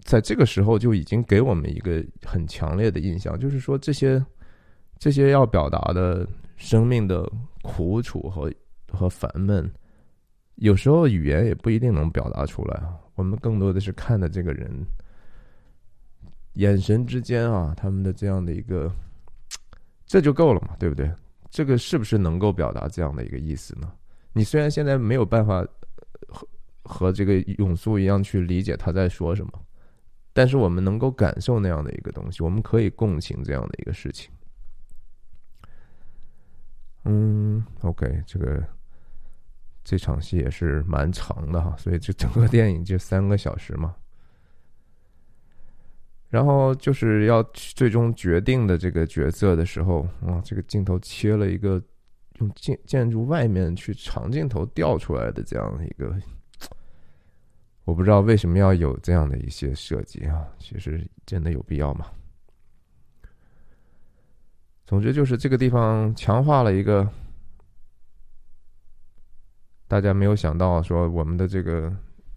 在这个时候就已经给我们一个很强烈的印象，就是说这些这些要表达的生命的苦楚和和烦闷。有时候语言也不一定能表达出来啊，我们更多的是看的这个人眼神之间啊，他们的这样的一个，这就够了嘛，对不对？这个是不是能够表达这样的一个意思呢？你虽然现在没有办法和和这个永素一样去理解他在说什么，但是我们能够感受那样的一个东西，我们可以共情这样的一个事情。嗯，OK，这个。这场戏也是蛮长的哈，所以这整个电影就三个小时嘛。然后就是要最终决定的这个角色的时候，啊，这个镜头切了一个用建建筑外面去长镜头调出来的这样一个，我不知道为什么要有这样的一些设计啊，其实真的有必要吗？总之就是这个地方强化了一个。大家没有想到，说我们的这个，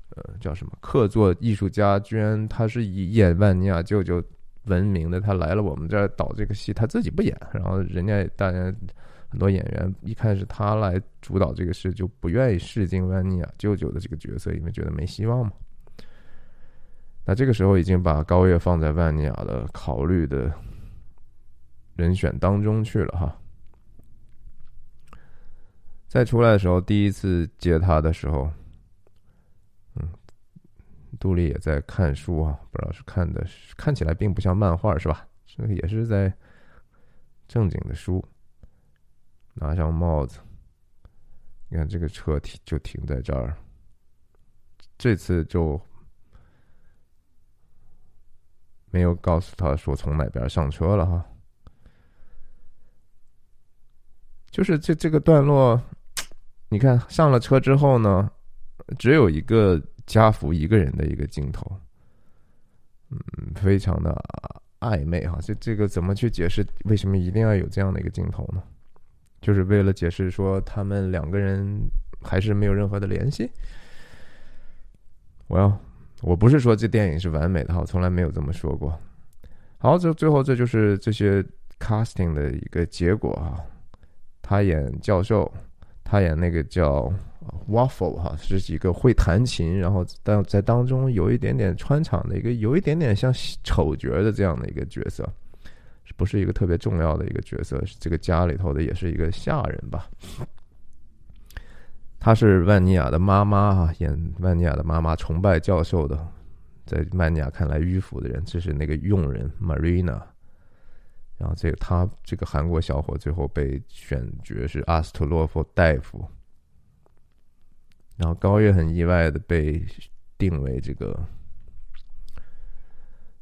呃，叫什么客座艺术家，居然他是以演万尼亚舅舅闻名的。他来了我们这儿导这个戏，他自己不演，然后人家大家很多演员一开始他来主导这个事，就不愿意试镜万尼亚舅舅的这个角色，因为觉得没希望嘛。那这个时候已经把高月放在万尼亚的考虑的人选当中去了哈。再出来的时候，第一次接他的时候，嗯，杜丽也在看书啊，不知道是看的，看起来并不像漫画是吧？这个也是在正经的书。拿上帽子，你看这个车停就停在这儿，这次就没有告诉他说从哪边上车了哈，就是这这个段落。你看上了车之后呢，只有一个家福一个人的一个镜头，嗯，非常的暧昧哈。这这个怎么去解释？为什么一定要有这样的一个镜头呢？就是为了解释说他们两个人还是没有任何的联系。我要，我不是说这电影是完美的哈，我从来没有这么说过。好，这最后这就是这些 casting 的一个结果啊。他演教授。他演那个叫 Waffle 哈，是几个会弹琴，然后但在当中有一点点穿场的一个，有一点点像丑角的这样的一个角色，不是一个特别重要的一个角色，是这个家里头的也是一个下人吧。他是万尼亚的妈妈哈，演万尼亚的妈妈，崇拜教授的，在万尼亚看来迂腐的人，这是那个佣人 Marina。然后这个他这个韩国小伙最后被选角是阿斯特洛夫大夫，然后高月很意外的被定为这个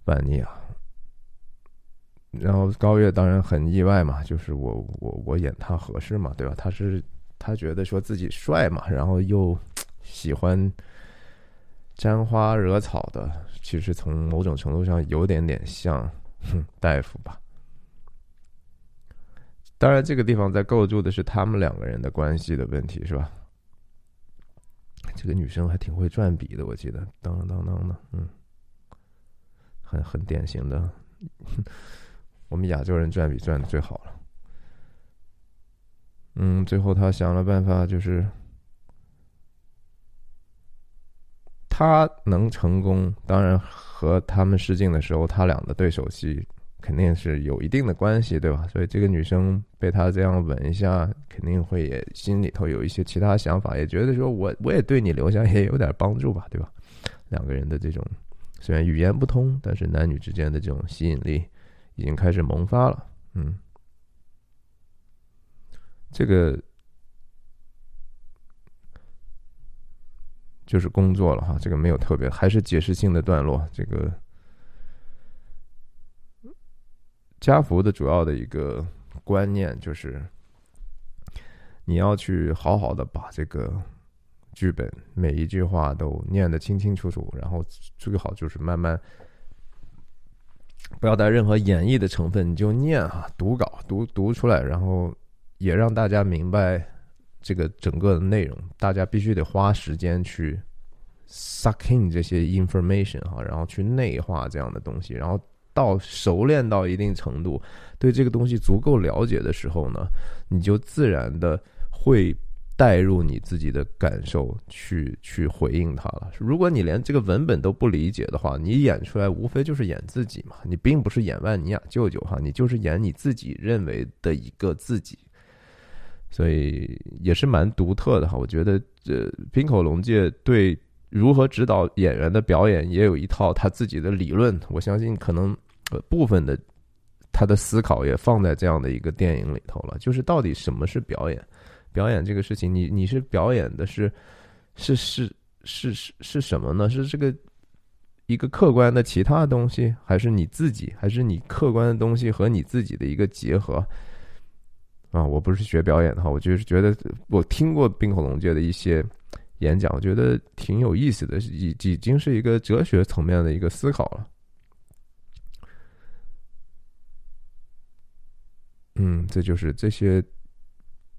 万尼亚。然后高月当然很意外嘛，就是我我我演他合适嘛，对吧？他是他觉得说自己帅嘛，然后又喜欢沾花惹草的，其实从某种程度上有点点像 大夫吧。当然，这个地方在构筑的是他们两个人的关系的问题，是吧？这个女生还挺会转笔的，我记得，当当当的，嗯，很很典型的，我们亚洲人转笔转的最好了。嗯，最后他想了办法，就是他能成功，当然和他们试镜的时候，他俩的对手戏。肯定是有一定的关系，对吧？所以这个女生被他这样吻一下，肯定会也心里头有一些其他想法，也觉得说我我也对你留下也有点帮助吧，对吧？两个人的这种虽然语言不通，但是男女之间的这种吸引力已经开始萌发了。嗯，这个就是工作了哈，这个没有特别，还是解释性的段落，这个。家福的主要的一个观念就是，你要去好好的把这个剧本每一句话都念得清清楚楚，然后最好就是慢慢不要带任何演绎的成分，你就念啊，读稿读读出来，然后也让大家明白这个整个的内容。大家必须得花时间去 suck in 这些 information 哈，然后去内化这样的东西，然后。到熟练到一定程度，对这个东西足够了解的时候呢，你就自然的会带入你自己的感受去去回应它了。如果你连这个文本都不理解的话，你演出来无非就是演自己嘛，你并不是演万尼亚舅舅哈，你就是演你自己认为的一个自己，所以也是蛮独特的哈。我觉得这冰口龙介对。如何指导演员的表演，也有一套他自己的理论。我相信，可能部分的他的思考也放在这样的一个电影里头了。就是到底什么是表演？表演这个事情，你你是表演的是是是是是是什么呢？是这个一个客观的其他东西，还是你自己，还是你客观的东西和你自己的一个结合？啊，我不是学表演的哈，我就是觉得我听过冰火龙界的一些。演讲我觉得挺有意思的，已已经是一个哲学层面的一个思考了。嗯，这就是这些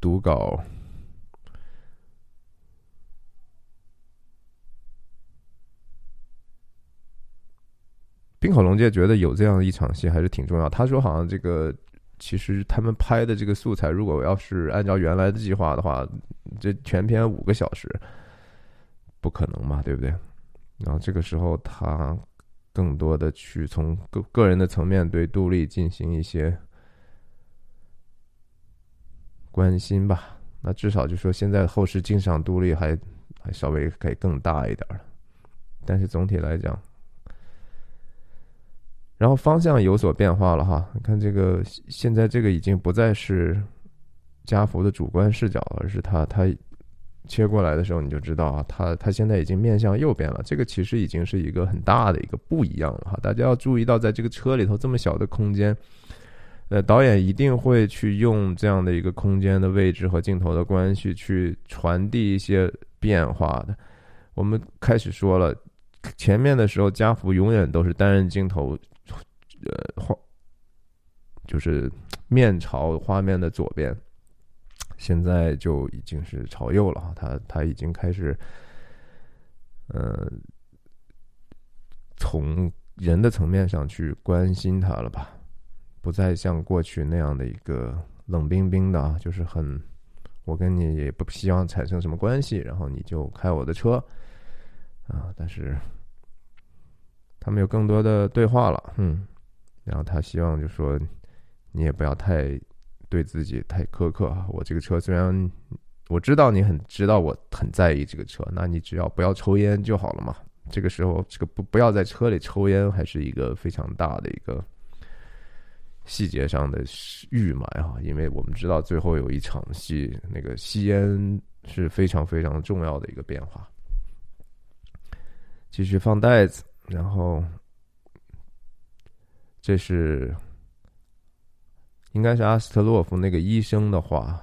读稿。冰口龙介觉得有这样一场戏还是挺重要。他说，好像这个其实他们拍的这个素材，如果要是按照原来的计划的话，这全篇五个小时。不可能嘛，对不对？然后这个时候，他更多的去从个个人的层面对杜丽进行一些关心吧。那至少就说，现在后世敬赏杜丽还还稍微可以更大一点了。但是总体来讲，然后方向有所变化了哈。你看这个，现在这个已经不再是家福的主观视角，而是他他。切过来的时候，你就知道啊，他他现在已经面向右边了。这个其实已经是一个很大的一个不一样了哈。大家要注意到，在这个车里头这么小的空间，呃，导演一定会去用这样的一个空间的位置和镜头的关系去传递一些变化的。我们开始说了，前面的时候，家福永远都是单人镜头，呃，画就是面朝画面的左边。现在就已经是朝右了哈，他他已经开始，呃，从人的层面上去关心他了吧，不再像过去那样的一个冷冰冰的，就是很，我跟你也不希望产生什么关系，然后你就开我的车，啊，但是他们有更多的对话了，嗯，然后他希望就说你也不要太。对自己太苛刻啊！我这个车虽然我知道你很知道我很在意这个车，那你只要不要抽烟就好了嘛。这个时候，这个不不要在车里抽烟，还是一个非常大的一个细节上的预埋啊！因为我们知道最后有一场戏，那个吸烟是非常非常重要的一个变化。继续放袋子，然后这是应该是阿斯特洛夫那个医生的话。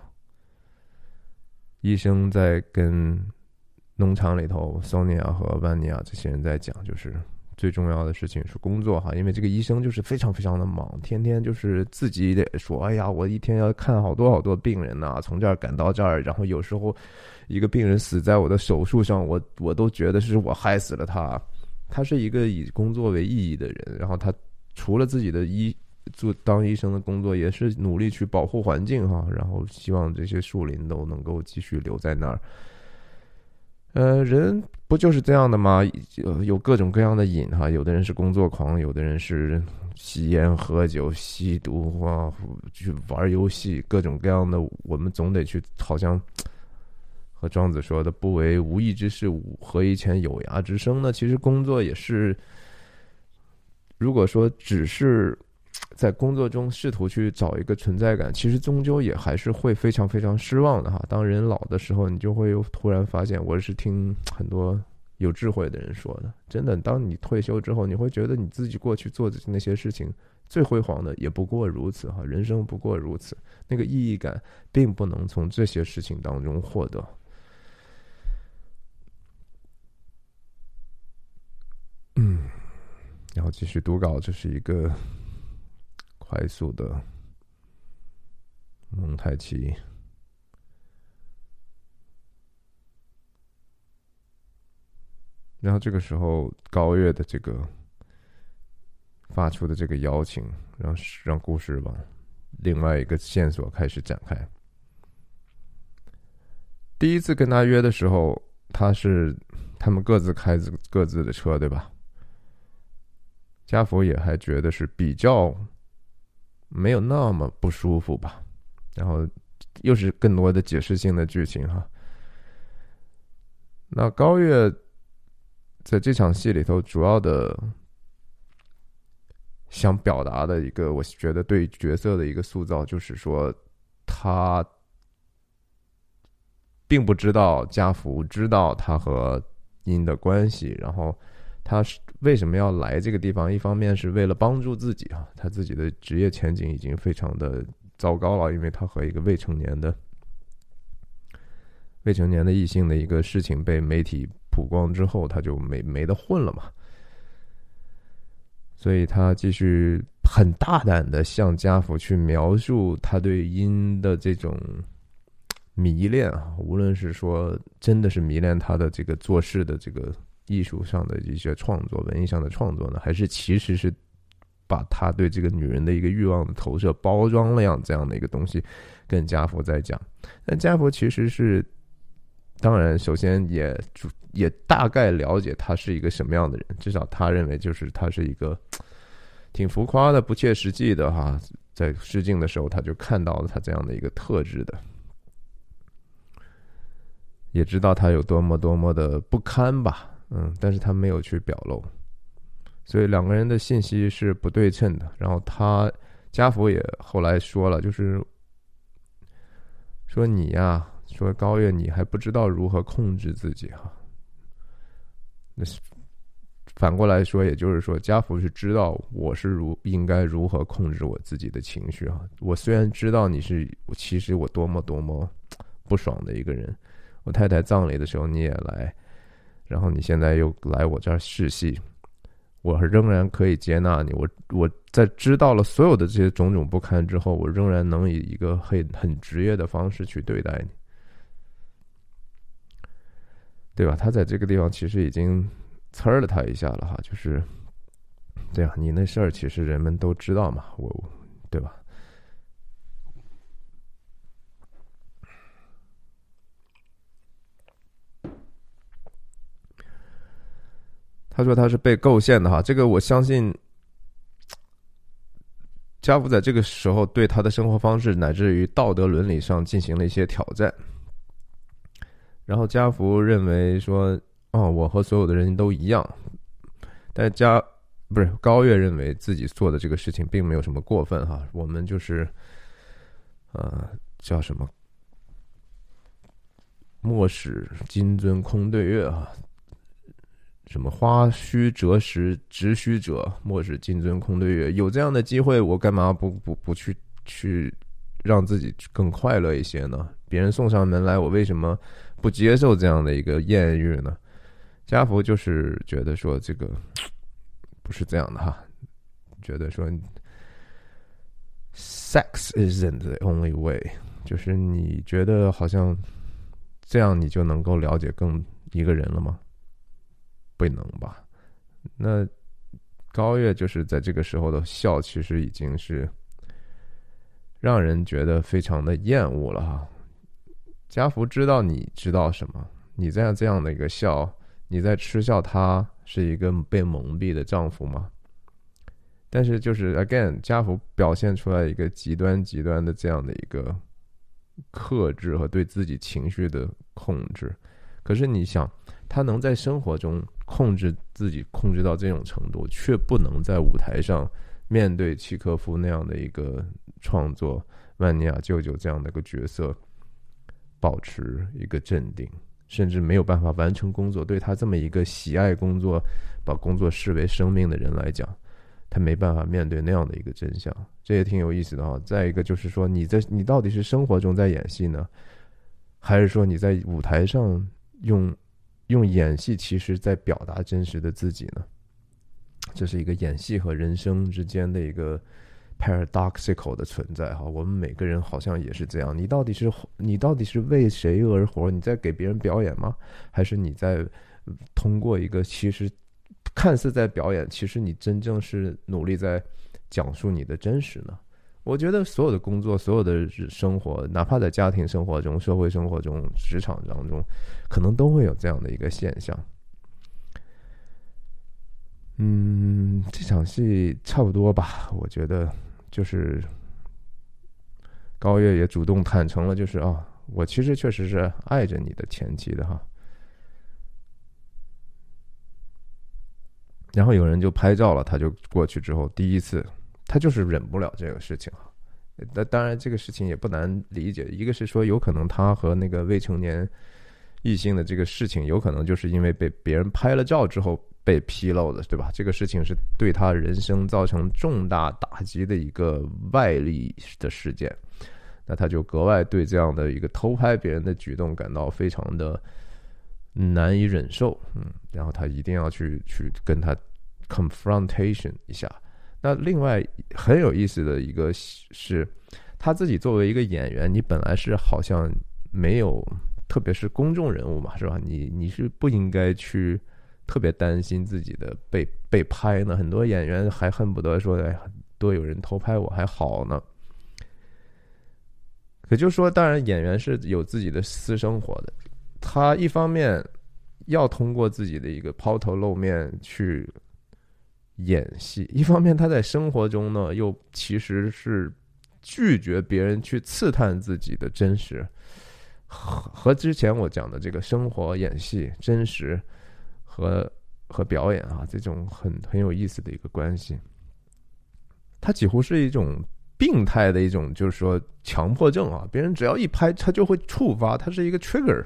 医生在跟农场里头，索尼娅和万尼亚这些人在讲，就是最重要的事情是工作哈，因为这个医生就是非常非常的忙，天天就是自己得说，哎呀，我一天要看好多好多病人呐，从这儿赶到这儿，然后有时候一个病人死在我的手术上，我我都觉得是我害死了他。他是一个以工作为意义的人，然后他除了自己的医。做当医生的工作也是努力去保护环境哈，然后希望这些树林都能够继续留在那儿。呃，人不就是这样的吗？有各种各样的瘾哈，有的人是工作狂，有的人是吸烟、喝酒、吸毒啊，去玩游戏，各种各样的。我们总得去，好像和庄子说的“不为无益之事，何以遣有涯之生”呢？其实工作也是，如果说只是。在工作中试图去找一个存在感，其实终究也还是会非常非常失望的哈。当人老的时候，你就会又突然发现，我是听很多有智慧的人说的，真的，当你退休之后，你会觉得你自己过去做的那些事情最辉煌的也不过如此哈，人生不过如此，那个意义感并不能从这些事情当中获得。嗯，然后继续读稿，这是一个。快速的蒙太奇，然后这个时候高月的这个发出的这个邀请，让让故事往另外一个线索开始展开。第一次跟他约的时候，他是他们各自开自各自的车，对吧？家福也还觉得是比较。没有那么不舒服吧，然后又是更多的解释性的剧情哈。那高月在这场戏里头主要的想表达的一个，我觉得对角色的一个塑造，就是说他并不知道家福知道他和殷的关系，然后。他是为什么要来这个地方？一方面是为了帮助自己啊，他自己的职业前景已经非常的糟糕了，因为他和一个未成年的未成年的异性的一个事情被媒体曝光之后，他就没没得混了嘛。所以他继续很大胆的向家父去描述他对音的这种迷恋啊，无论是说真的是迷恋他的这个做事的这个。艺术上的一些创作，文艺上的创作呢，还是其实是把他对这个女人的一个欲望的投射包装了样这样的一个东西，跟家福在讲。那家福其实是，当然首先也也大概了解他是一个什么样的人，至少他认为就是他是一个挺浮夸的、不切实际的哈。在试镜的时候，他就看到了他这样的一个特质的，也知道他有多么多么的不堪吧。嗯，但是他没有去表露，所以两个人的信息是不对称的。然后他家福也后来说了，就是说你呀，说高月你还不知道如何控制自己哈。那是反过来说，也就是说，家福是知道我是如应该如何控制我自己的情绪哈。我虽然知道你是，其实我多么多么 不爽的一个人。我太太葬礼的时候你也来。然后你现在又来我这儿试戏，我仍然可以接纳你。我我在知道了所有的这些种种不堪之后，我仍然能以一个很很职业的方式去对待你，对吧？他在这个地方其实已经呲了他一下了哈，就是对啊。你那事儿其实人们都知道嘛，我对吧？他说他是被构陷的哈，这个我相信。家福在这个时候对他的生活方式乃至于道德伦理上进行了一些挑战，然后家福认为说：“哦，我和所有的人都一样。”但家不是高月认为自己做的这个事情并没有什么过分哈，我们就是呃叫什么“莫使金樽空对月”啊。什么花虚折时，直须折；莫使金樽空对月。有这样的机会，我干嘛不不不去去让自己更快乐一些呢？别人送上门来，我为什么不接受这样的一个艳遇呢？家福就是觉得说这个不是这样的哈，觉得说 sex isn't the only way，就是你觉得好像这样你就能够了解更一个人了吗？不能吧？那高月就是在这个时候的笑，其实已经是让人觉得非常的厌恶了哈。家福知道你知道什么？你在这样的一个笑，你在嗤笑他是一个被蒙蔽的丈夫吗？但是就是 again，家福表现出来一个极端极端的这样的一个克制和对自己情绪的控制。可是你想，他能在生活中。控制自己，控制到这种程度，却不能在舞台上面对契科夫那样的一个创作，万尼亚舅舅这样的一个角色，保持一个镇定，甚至没有办法完成工作。对他这么一个喜爱工作、把工作视为生命的人来讲，他没办法面对那样的一个真相。这也挺有意思的哈。再一个就是说，你在你到底是生活中在演戏呢，还是说你在舞台上用？用演戏，其实在表达真实的自己呢。这是一个演戏和人生之间的一个 paradoxical 的存在哈。我们每个人好像也是这样。你到底是你到底是为谁而活？你在给别人表演吗？还是你在通过一个其实看似在表演，其实你真正是努力在讲述你的真实呢？我觉得所有的工作，所有的生活，哪怕在家庭生活中、社会生活中、职场当中，可能都会有这样的一个现象。嗯，这场戏差不多吧？我觉得就是高月也主动坦诚了，就是啊，我其实确实是爱着你的前妻的哈。然后有人就拍照了，他就过去之后第一次。他就是忍不了这个事情啊，那当然这个事情也不难理解。一个是说，有可能他和那个未成年异性的这个事情，有可能就是因为被别人拍了照之后被披露的，对吧？这个事情是对他人生造成重大打击的一个外力的事件，那他就格外对这样的一个偷拍别人的举动感到非常的难以忍受，嗯，然后他一定要去去跟他 confrontation 一下。那另外很有意思的一个是，他自己作为一个演员，你本来是好像没有，特别是公众人物嘛，是吧？你你是不应该去特别担心自己的被被拍呢。很多演员还恨不得说，哎，多有人偷拍我还好呢。可就说，当然演员是有自己的私生活的，他一方面要通过自己的一个抛头露面去。演戏，一方面他在生活中呢，又其实是拒绝别人去刺探自己的真实，和和之前我讲的这个生活演戏真实和和表演啊，这种很很有意思的一个关系，他几乎是一种病态的一种，就是说强迫症啊，别人只要一拍，他就会触发，他是一个 trigger。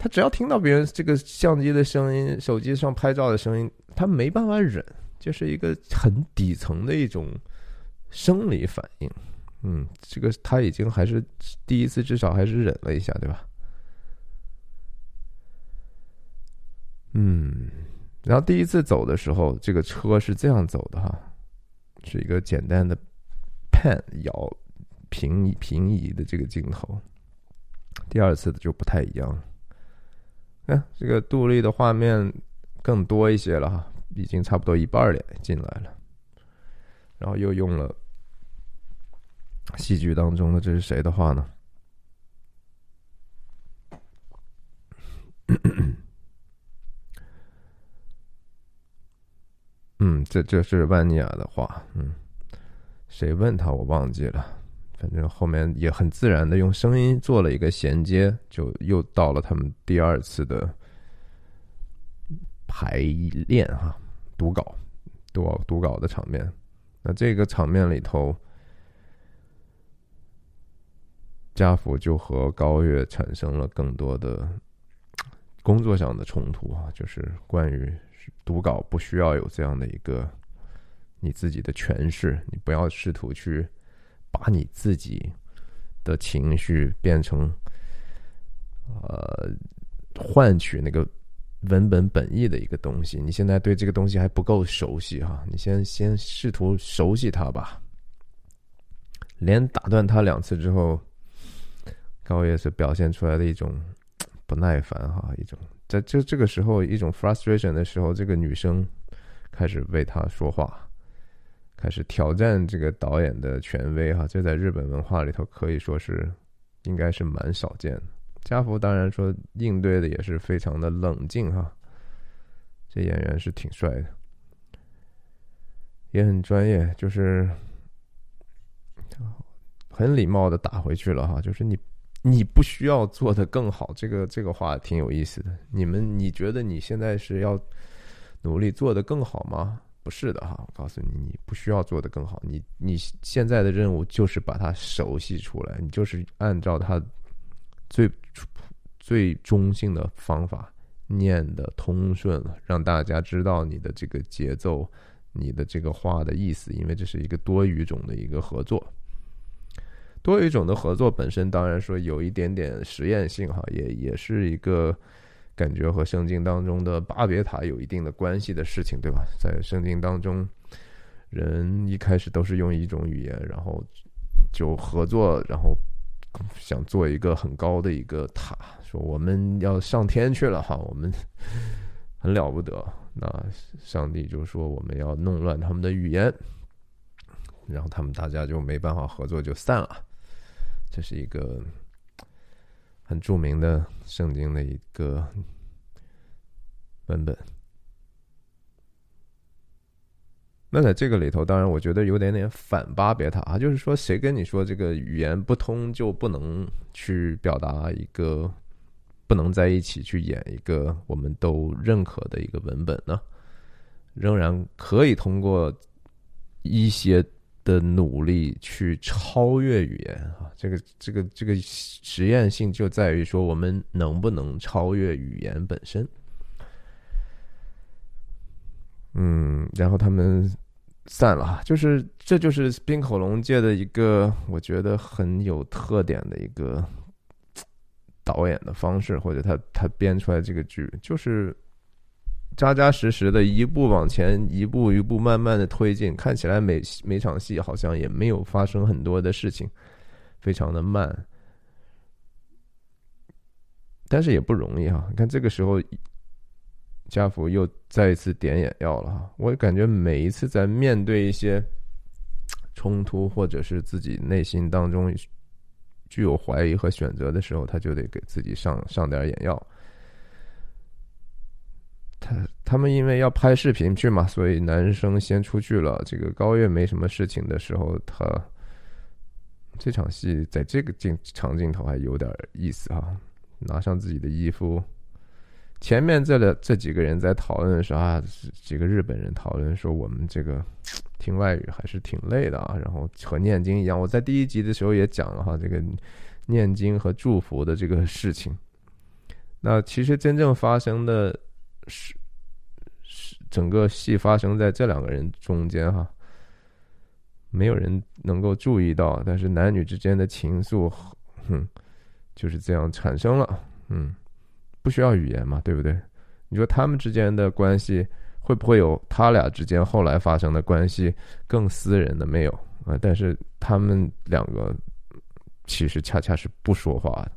他只要听到别人这个相机的声音、手机上拍照的声音，他没办法忍，就是一个很底层的一种生理反应。嗯，这个他已经还是第一次，至少还是忍了一下，对吧？嗯，然后第一次走的时候，这个车是这样走的哈，是一个简单的 pan 摇平移平移的这个镜头。第二次的就不太一样。看这个杜丽的画面更多一些了哈，已经差不多一半了进来了，然后又用了戏剧当中的这是谁的话呢？嗯，这这是万尼亚的话，嗯，谁问他我忘记了。反正后面也很自然的用声音做了一个衔接，就又到了他们第二次的排练哈，读稿、读、读稿的场面。那这个场面里头，家福就和高月产生了更多的工作上的冲突啊，就是关于读稿不需要有这样的一个你自己的诠释，你不要试图去。把你自己的情绪变成呃换取那个文本本意的一个东西。你现在对这个东西还不够熟悉哈，你先先试图熟悉它吧。连打断他两次之后，高也是表现出来的一种不耐烦哈，一种在这这个时候一种 frustration 的时候，这个女生开始为他说话。开始挑战这个导演的权威哈，这在日本文化里头可以说是应该是蛮少见的。家福当然说应对的也是非常的冷静哈，这演员是挺帅的，也很专业，就是很礼貌的打回去了哈，就是你你不需要做的更好，这个这个话挺有意思的。你们你觉得你现在是要努力做的更好吗？不是的哈，我告诉你，你不需要做的更好。你你现在的任务就是把它熟悉出来，你就是按照它最最中性的方法念的通顺了，让大家知道你的这个节奏，你的这个话的意思。因为这是一个多语种的一个合作，多语种的合作本身当然说有一点点实验性哈，也也是一个。感觉和圣经当中的巴别塔有一定的关系的事情，对吧？在圣经当中，人一开始都是用一种语言，然后就合作，然后想做一个很高的一个塔，说我们要上天去了哈，我们很了不得。那上帝就说我们要弄乱他们的语言，然后他们大家就没办法合作，就散了。这是一个。很著名的圣经的一个文本。那在这个里头，当然我觉得有点点反巴别塔啊，就是说谁跟你说这个语言不通就不能去表达一个，不能在一起去演一个我们都认可的一个文本呢？仍然可以通过一些。的努力去超越语言啊，这个这个这个实验性就在于说，我们能不能超越语言本身？嗯，然后他们散了，就是这就是冰口龙界的一个我觉得很有特点的一个导演的方式，或者他他编出来这个剧就是。扎扎实实的一步往前，一步一步慢慢的推进，看起来每每场戏好像也没有发生很多的事情，非常的慢，但是也不容易哈。你看这个时候，家福又再一次点眼药了哈。我感觉每一次在面对一些冲突，或者是自己内心当中具有怀疑和选择的时候，他就得给自己上上点眼药。他他们因为要拍视频去嘛，所以男生先出去了。这个高月没什么事情的时候，他这场戏在这个镜长镜头还有点意思哈。拿上自己的衣服，前面这个这几个人在讨论的时候啊，几个日本人讨论说我们这个 听外语还是挺累的啊。然后和念经一样，我在第一集的时候也讲了哈，这个念经和祝福的这个事情。那其实真正发生的。是是，整个戏发生在这两个人中间哈，没有人能够注意到，但是男女之间的情愫，哼，就是这样产生了，嗯，不需要语言嘛，对不对？你说他们之间的关系会不会有他俩之间后来发生的关系更私人的没有啊？但是他们两个其实恰恰是不说话的，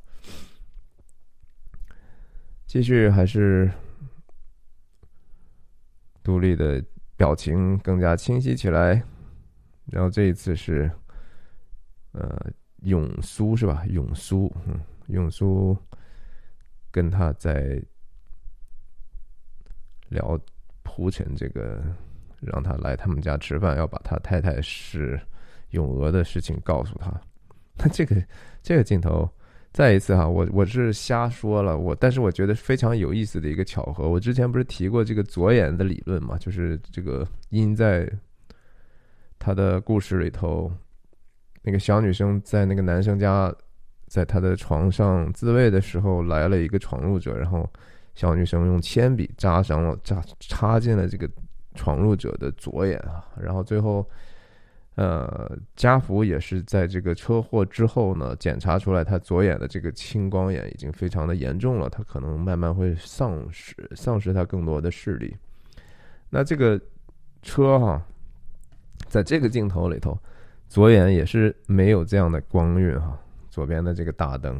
继续还是。独立的表情更加清晰起来，然后这一次是，呃，永苏是吧？永苏，嗯，永苏跟他在聊铺陈这个，让他来他们家吃饭，要把他太太是永娥的事情告诉他。那这个这个镜头。再一次哈，我我是瞎说了，我但是我觉得非常有意思的一个巧合。我之前不是提过这个左眼的理论嘛，就是这个因在他的故事里头，那个小女生在那个男生家，在他的床上自慰的时候，来了一个闯入者，然后小女生用铅笔扎伤了，扎插进了这个闯入者的左眼啊，然后最后呃，家福也是在这个车祸之后呢，检查出来他左眼的这个青光眼已经非常的严重了，他可能慢慢会丧失丧失他更多的视力。那这个车哈，在这个镜头里头，左眼也是没有这样的光晕哈，左边的这个大灯，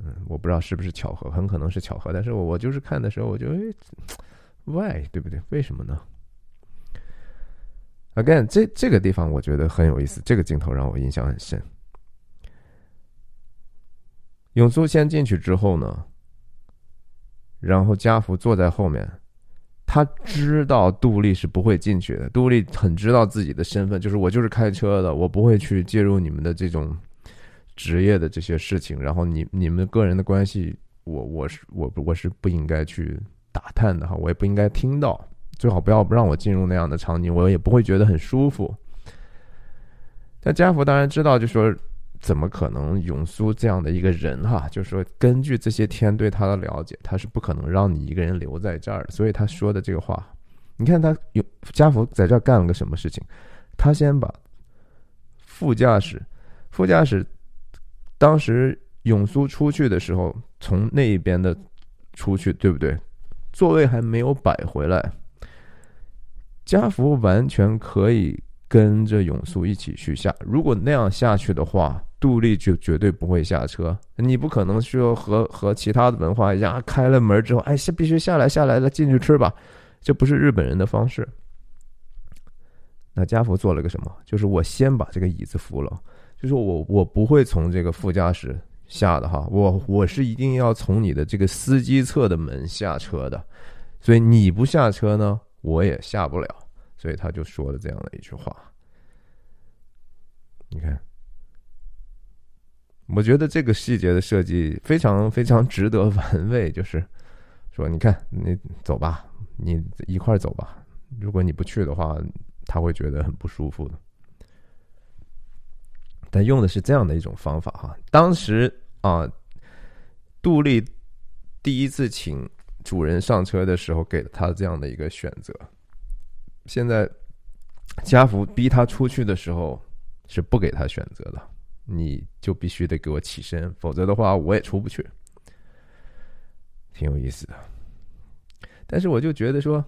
嗯，我不知道是不是巧合，很可能是巧合，但是我我就是看的时候，我就哎，why 对不对？为什么呢？Again，这这个地方我觉得很有意思，这个镜头让我印象很深。永苏先进去之后呢，然后家福坐在后面，他知道杜丽是不会进去的。杜丽很知道自己的身份，就是我就是开车的，我不会去介入你们的这种职业的这些事情。然后你你们个人的关系，我我是我我是不应该去打探的哈，我也不应该听到。最好不要不让我进入那样的场景，我也不会觉得很舒服。但家福当然知道，就说怎么可能永苏这样的一个人哈，就说根据这些天对他的了解，他是不可能让你一个人留在这儿的。所以他说的这个话，你看他有家福在这儿干了个什么事情？他先把副驾驶，副驾驶当时永苏出去的时候，从那边的出去，对不对？座位还没有摆回来。家福完全可以跟着永苏一起去下。如果那样下去的话，杜丽就绝对不会下车。你不可能说和和其他的文化一样，开了门之后，哎，下必须下来下来了，进去吃吧。这不是日本人的方式。那家福做了个什么？就是我先把这个椅子扶了，就是我我不会从这个副驾驶下的哈，我我是一定要从你的这个司机侧的门下车的。所以你不下车呢？我也下不了，所以他就说了这样的一句话。你看，我觉得这个细节的设计非常非常值得玩味。就是说，你看，你走吧，你一块走吧。如果你不去的话，他会觉得很不舒服的。但用的是这样的一种方法哈。当时啊，杜丽第一次请。主人上车的时候给了他这样的一个选择，现在家福逼他出去的时候是不给他选择的，你就必须得给我起身，否则的话我也出不去。挺有意思的，但是我就觉得说，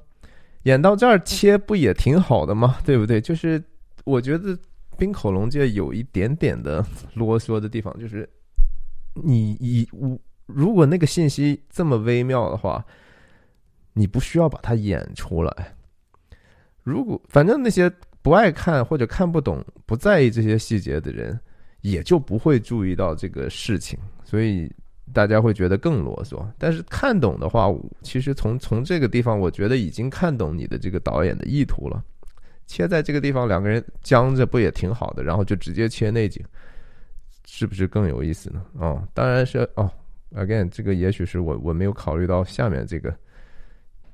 演到这儿切不也挺好的吗？对不对？就是我觉得冰口龙介有一点点的啰嗦的地方，就是你以我。如果那个信息这么微妙的话，你不需要把它演出来。如果反正那些不爱看或者看不懂、不在意这些细节的人，也就不会注意到这个事情，所以大家会觉得更啰嗦。但是看懂的话，其实从从这个地方，我觉得已经看懂你的这个导演的意图了。切在这个地方，两个人僵着不也挺好的？然后就直接切内景，是不是更有意思呢？哦，当然是哦。Again，这个也许是我我没有考虑到下面这个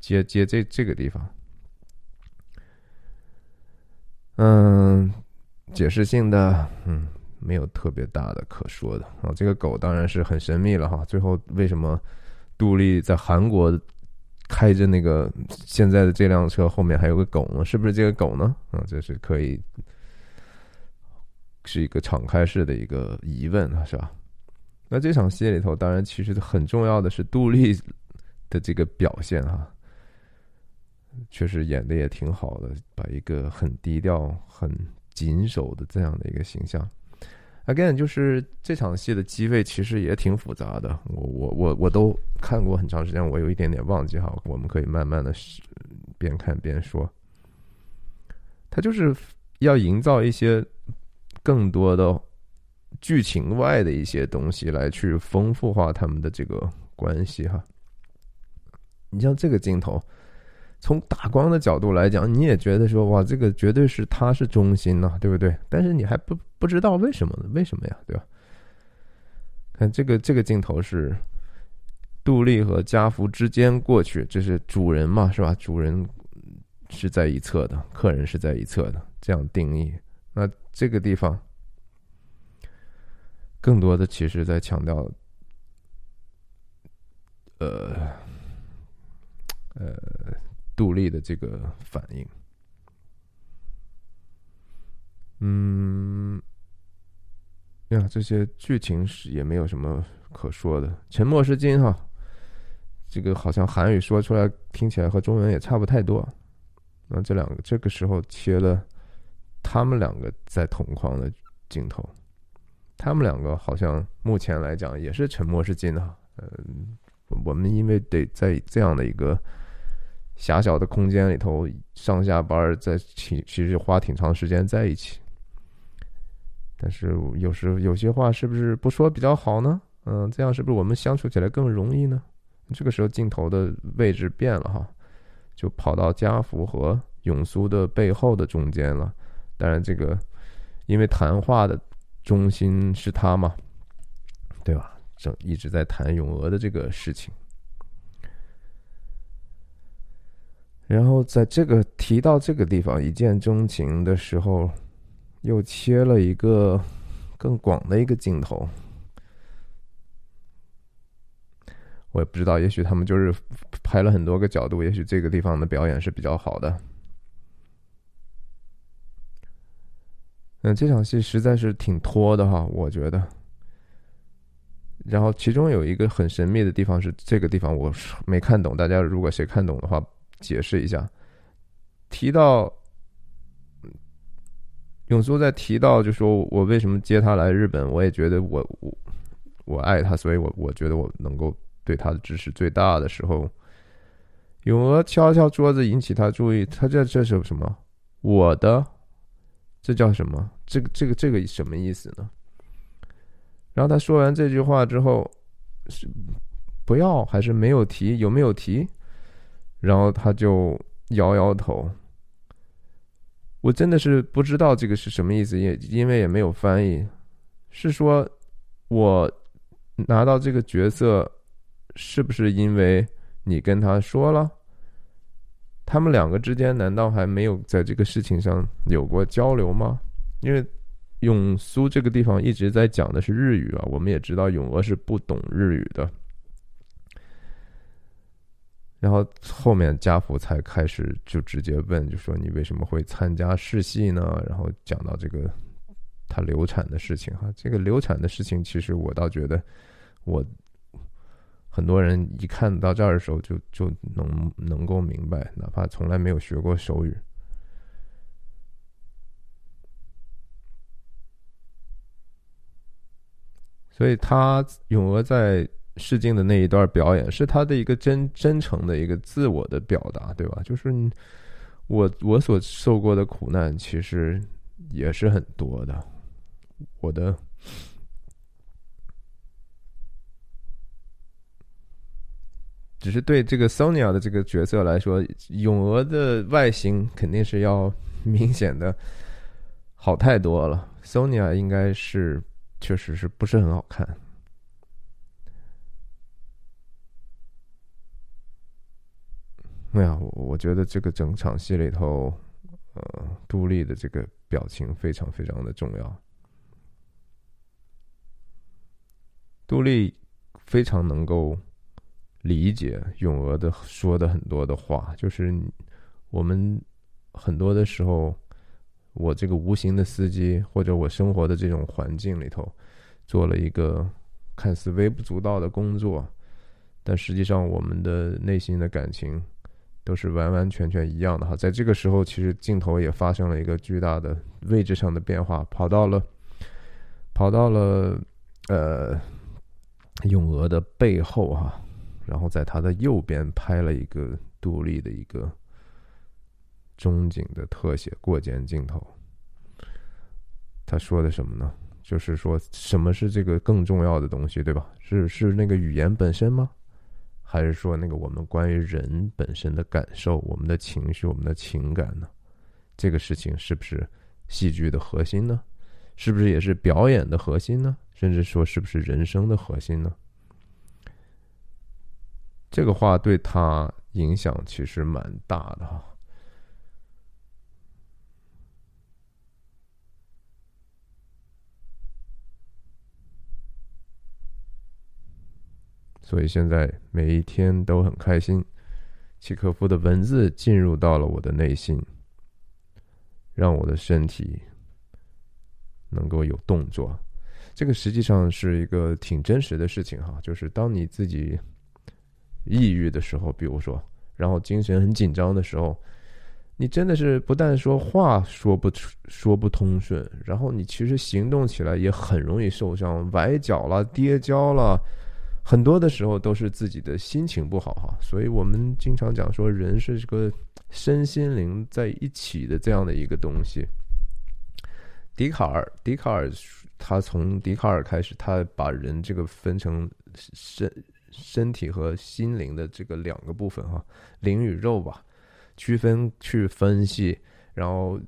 接接这这个地方，嗯，解释性的，嗯，没有特别大的可说的啊。这个狗当然是很神秘了哈。最后为什么杜丽在韩国开着那个现在的这辆车后面还有个狗呢？是不是这个狗呢？啊，这是可以是一个敞开式的一个疑问啊，是吧？那这场戏里头，当然其实很重要的是杜丽的这个表现哈，确实演的也挺好的，把一个很低调、很谨守的这样的一个形象。Again，就是这场戏的机位其实也挺复杂的，我我我我都看过很长时间，我有一点点忘记哈，我们可以慢慢的边看边说。他就是要营造一些更多的。剧情外的一些东西来去丰富化他们的这个关系哈。你像这个镜头，从打光的角度来讲，你也觉得说哇，这个绝对是他是中心呐，对不对？但是你还不不知道为什么呢？为什么呀？对吧？看这个这个镜头是杜丽和家福之间过去，这是主人嘛，是吧？主人是在一侧的，客人是在一侧的，这样定义。那这个地方。更多的其实在强调，呃，呃，杜丽的这个反应。嗯，呀，这些剧情是也没有什么可说的。沉默是金哈，这个好像韩语说出来听起来和中文也差不太多。那这两个这个时候切了他们两个在同框的镜头，他们两个好像目前来讲也是沉默是金哈。嗯，我们因为得在这样的一个狭小的空间里头上下班，在其其实花挺长时间在一起。但是有时有些话是不是不说比较好呢？嗯，这样是不是我们相处起来更容易呢？这个时候镜头的位置变了哈，就跑到家福和永苏的背后的中间了。当然，这个因为谈话的中心是他嘛，对吧？正一直在谈永娥的这个事情。然后在这个提到这个地方一见钟情的时候。又切了一个更广的一个镜头，我也不知道，也许他们就是拍了很多个角度，也许这个地方的表演是比较好的。嗯，这场戏实在是挺拖的哈，我觉得。然后其中有一个很神秘的地方是这个地方，我没看懂，大家如果谁看懂的话，解释一下。提到。永苏在提到，就说我为什么接他来日本，我也觉得我我我爱他，所以我我觉得我能够对他的支持最大的时候，永娥敲敲桌子引起他注意，他这这是什么？我的，这叫什么？这个这个这个什么意思呢？然后他说完这句话之后，是不要还是没有提？有没有提？然后他就摇摇头。我真的是不知道这个是什么意思，也因为也没有翻译。是说，我拿到这个角色，是不是因为你跟他说了？他们两个之间难道还没有在这个事情上有过交流吗？因为永苏这个地方一直在讲的是日语啊，我们也知道永娥是不懂日语的。然后后面家福才开始就直接问，就说你为什么会参加试戏呢？然后讲到这个他流产的事情哈，这个流产的事情，其实我倒觉得，我很多人一看到这儿的时候，就就能能够明白，哪怕从来没有学过手语，所以他永娥在。试镜的那一段表演是他的一个真真诚的一个自我的表达，对吧？就是我我所受过的苦难其实也是很多的，我的只是对这个 Sonia 的这个角色来说，咏鹅的外形肯定是要明显的好太多了，Sonia 应该是确实是不是很好看。没有，我觉得这个整场戏里头，呃，杜丽的这个表情非常非常的重要。杜丽非常能够理解咏鹅的说的很多的话，就是我们很多的时候，我这个无形的司机或者我生活的这种环境里头，做了一个看似微不足道的工作，但实际上我们的内心的感情。都是完完全全一样的哈，在这个时候，其实镜头也发生了一个巨大的位置上的变化，跑到了，跑到了，呃，永娥的背后哈，然后在它的右边拍了一个独立的一个中景的特写过肩镜头。他说的什么呢？就是说什么是这个更重要的东西，对吧？是是那个语言本身吗？还是说那个我们关于人本身的感受、我们的情绪、我们的情感呢？这个事情是不是戏剧的核心呢？是不是也是表演的核心呢？甚至说是不是人生的核心呢？这个话对他影响其实蛮大的哈。所以现在每一天都很开心。契诃夫的文字进入到了我的内心，让我的身体能够有动作。这个实际上是一个挺真实的事情哈，就是当你自己抑郁的时候，比如说，然后精神很紧张的时候。你真的是不但说话说不出说不通顺，然后你其实行动起来也很容易受伤，崴脚了、跌跤了，很多的时候都是自己的心情不好哈。所以我们经常讲说，人是这个身心灵在一起的这样的一个东西。笛卡尔，笛卡尔他从笛卡尔开始，他把人这个分成身身体和心灵的这个两个部分哈，灵与肉吧。区分去分析，然后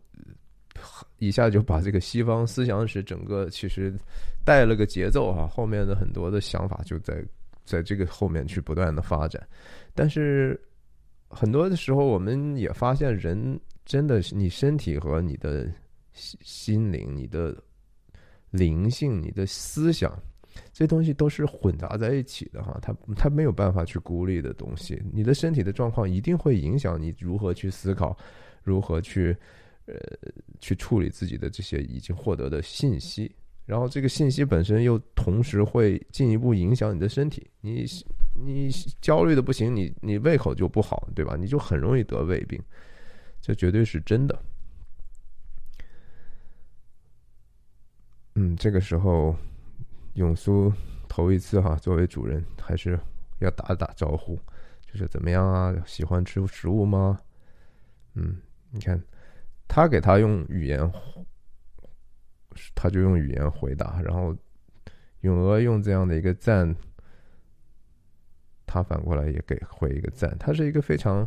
一下就把这个西方思想史整个其实带了个节奏哈，后面的很多的想法就在在这个后面去不断的发展。但是很多的时候，我们也发现，人真的是你身体和你的心心灵、你的灵性、你的思想。这东西都是混杂在一起的哈，它它没有办法去孤立的东西。你的身体的状况一定会影响你如何去思考，如何去呃去处理自己的这些已经获得的信息。然后这个信息本身又同时会进一步影响你的身体。你你焦虑的不行，你你胃口就不好，对吧？你就很容易得胃病，这绝对是真的。嗯，这个时候。永苏头一次哈，作为主人还是要打打招呼，就是怎么样啊？喜欢吃食物吗？嗯，你看他给他用语言，他就用语言回答，然后永娥用这样的一个赞，他反过来也给回一个赞。他是一个非常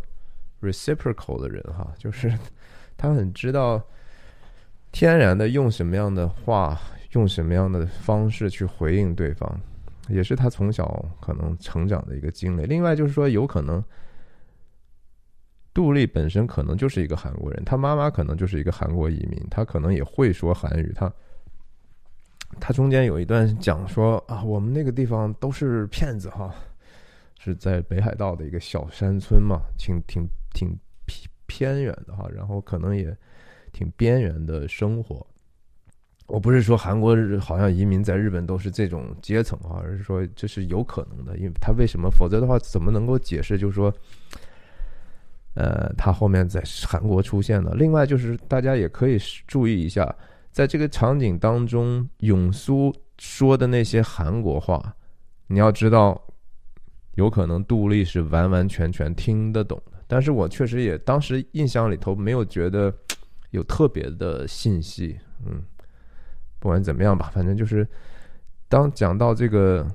reciprocal 的人哈，就是 他很知道天然的用什么样的话。用什么样的方式去回应对方，也是他从小可能成长的一个经历。另外就是说，有可能杜丽本身可能就是一个韩国人，她妈妈可能就是一个韩国移民，她可能也会说韩语。她她中间有一段讲说啊，我们那个地方都是骗子哈，是在北海道的一个小山村嘛，挺挺挺偏偏远的哈，然后可能也挺边缘的生活。我不是说韩国好像移民在日本都是这种阶层啊，而是说这是有可能的，因为他为什么？否则的话，怎么能够解释？就是说，呃，他后面在韩国出现的？另外，就是大家也可以注意一下，在这个场景当中，永苏说的那些韩国话，你要知道，有可能杜丽是完完全全听得懂的。但是我确实也当时印象里头没有觉得有特别的信息，嗯。不管怎么样吧，反正就是，当讲到这个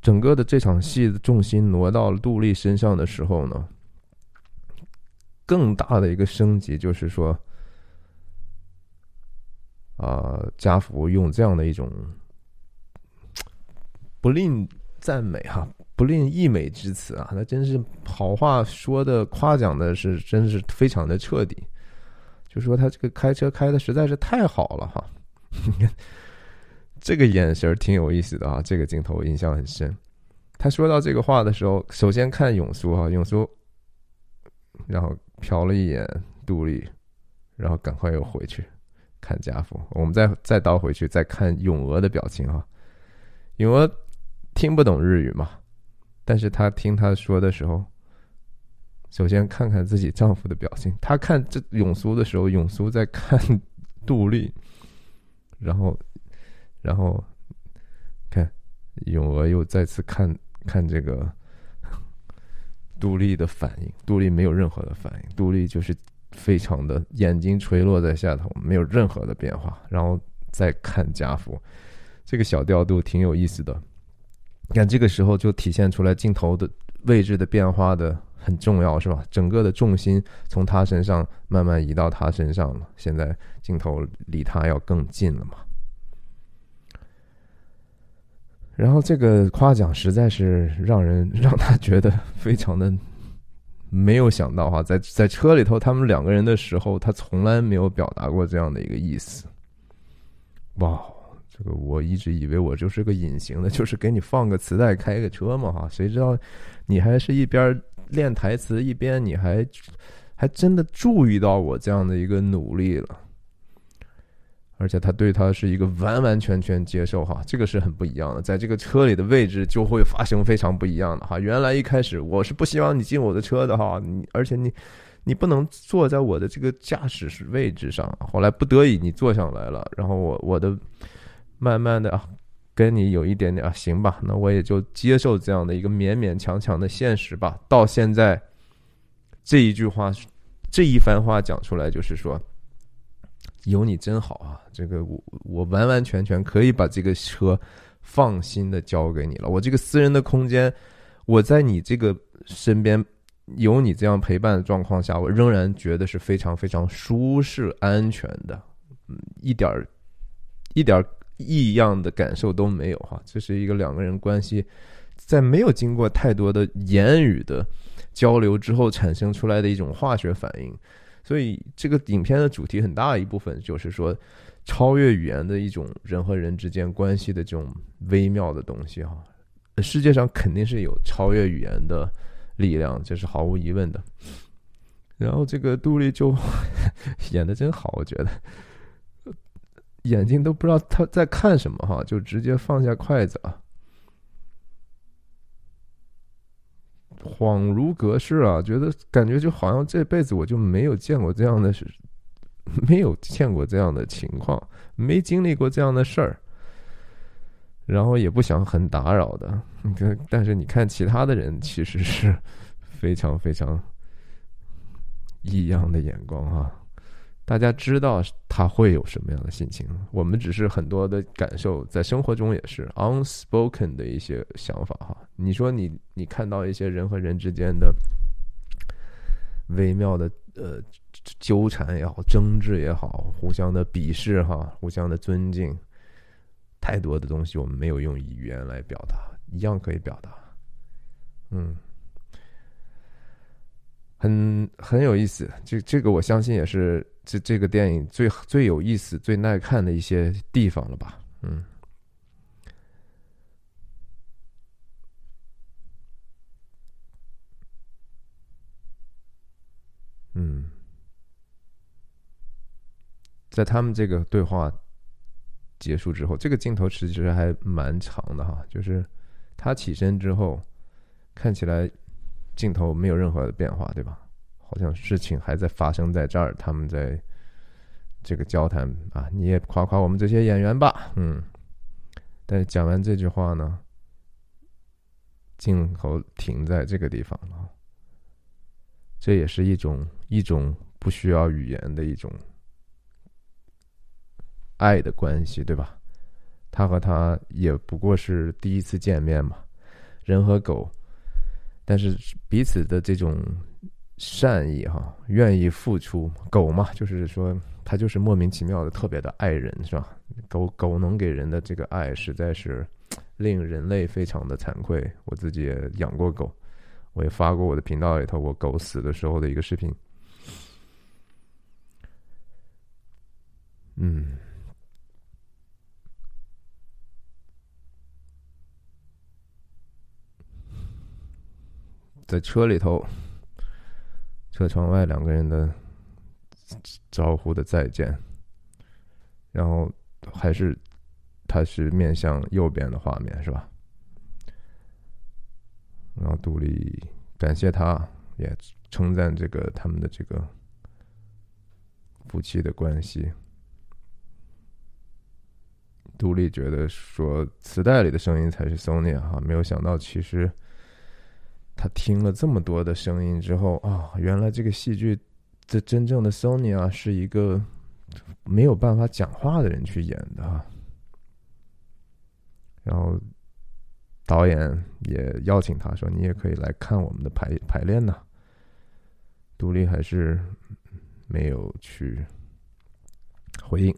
整个的这场戏的重心挪到了杜丽身上的时候呢，更大的一个升级就是说，啊，家福用这样的一种不吝赞美哈，不吝溢美之词啊，那真是好话说的夸奖的是，真是非常的彻底。就说他这个开车开的实在是太好了哈，这个眼神挺有意思的啊，这个镜头印象很深。他说到这个话的时候，首先看永苏哈，永苏，然后瞟了一眼杜丽，然后赶快又回去看家父。我们再再倒回去再看永娥的表情啊，永娥听不懂日语嘛，但是她听他说的时候。首先看看自己丈夫的表情，她看这永苏的时候，永苏在看杜丽，然后，然后看永娥又再次看看这个杜丽的反应，杜丽没有任何的反应，杜丽就是非常的眼睛垂落在下头，没有任何的变化，然后再看家父，这个小调度挺有意思的，你看这个时候就体现出来镜头的位置的变化的。很重要是吧？整个的重心从他身上慢慢移到他身上了。现在镜头离他要更近了嘛？然后这个夸奖实在是让人 让他觉得非常的没有想到哈，在在车里头他们两个人的时候，他从来没有表达过这样的一个意思。哇，这个我一直以为我就是个隐形的，就是给你放个磁带开个车嘛哈，谁知道你还是一边。练台词一边，你还还真的注意到我这样的一个努力了，而且他对他是一个完完全全接受哈，这个是很不一样的，在这个车里的位置就会发生非常不一样的哈。原来一开始我是不希望你进我的车的哈，你而且你你不能坐在我的这个驾驶室位置上，后来不得已你坐上来了，然后我我的慢慢的啊跟你有一点点啊行吧，那我也就接受这样的一个勉勉强强的现实吧。到现在这一句话这一番话讲出来就是说。有你真好啊！这个我我完完全全可以把这个车放心的交给你了。我这个私人的空间，我在你这个身边有你这样陪伴的状况下，我仍然觉得是非常非常舒适、安全的，嗯，一点儿一点儿异样的感受都没有哈。这是一个两个人关系在没有经过太多的言语的交流之后产生出来的一种化学反应。所以，这个影片的主题很大一部分就是说，超越语言的一种人和人之间关系的这种微妙的东西哈。世界上肯定是有超越语言的力量，这是毫无疑问的。然后，这个杜丽就 演的真好，我觉得眼睛都不知道他在看什么哈，就直接放下筷子啊。恍如隔世啊，觉得感觉就好像这辈子我就没有见过这样的事，没有见过这样的情况，没经历过这样的事儿，然后也不想很打扰的。但是你看其他的人，其实是非常非常异样的眼光啊。大家知道他会有什么样的心情，我们只是很多的感受，在生活中也是 unspoken 的一些想法哈。你说你你看到一些人和人之间的微妙的呃纠缠也好，争执也好，互相的鄙视哈，互相的尊敬，太多的东西我们没有用语言来表达，一样可以表达，嗯。很很有意思，这这个我相信也是这这个电影最最有意思、最耐看的一些地方了吧？嗯，嗯，在他们这个对话结束之后，这个镜头其实还蛮长的哈，就是他起身之后，看起来。镜头没有任何的变化，对吧？好像事情还在发生在这儿，他们在这个交谈啊，你也夸夸我们这些演员吧，嗯。但是讲完这句话呢，镜头停在这个地方了。这也是一种一种不需要语言的一种爱的关系，对吧？他和他也不过是第一次见面嘛，人和狗。但是彼此的这种善意哈，愿意付出，狗嘛，就是说它就是莫名其妙的特别的爱人，是吧？狗狗能给人的这个爱，实在是 令人类非常的惭愧。我自己也养过狗，我也发过我的频道里头我狗死的时候的一个视频。嗯。在车里头，车窗外两个人的招呼的再见，然后还是他是面向右边的画面是吧？然后杜丽感谢他，也称赞这个他们的这个夫妻的关系。杜丽觉得说磁带里的声音才是 Sony 哈，没有想到其实。他听了这么多的声音之后啊，原来这个戏剧这真正的 Sony 啊，是一个没有办法讲话的人去演的。然后导演也邀请他说：“你也可以来看我们的排排练呢。”独立还是没有去回应。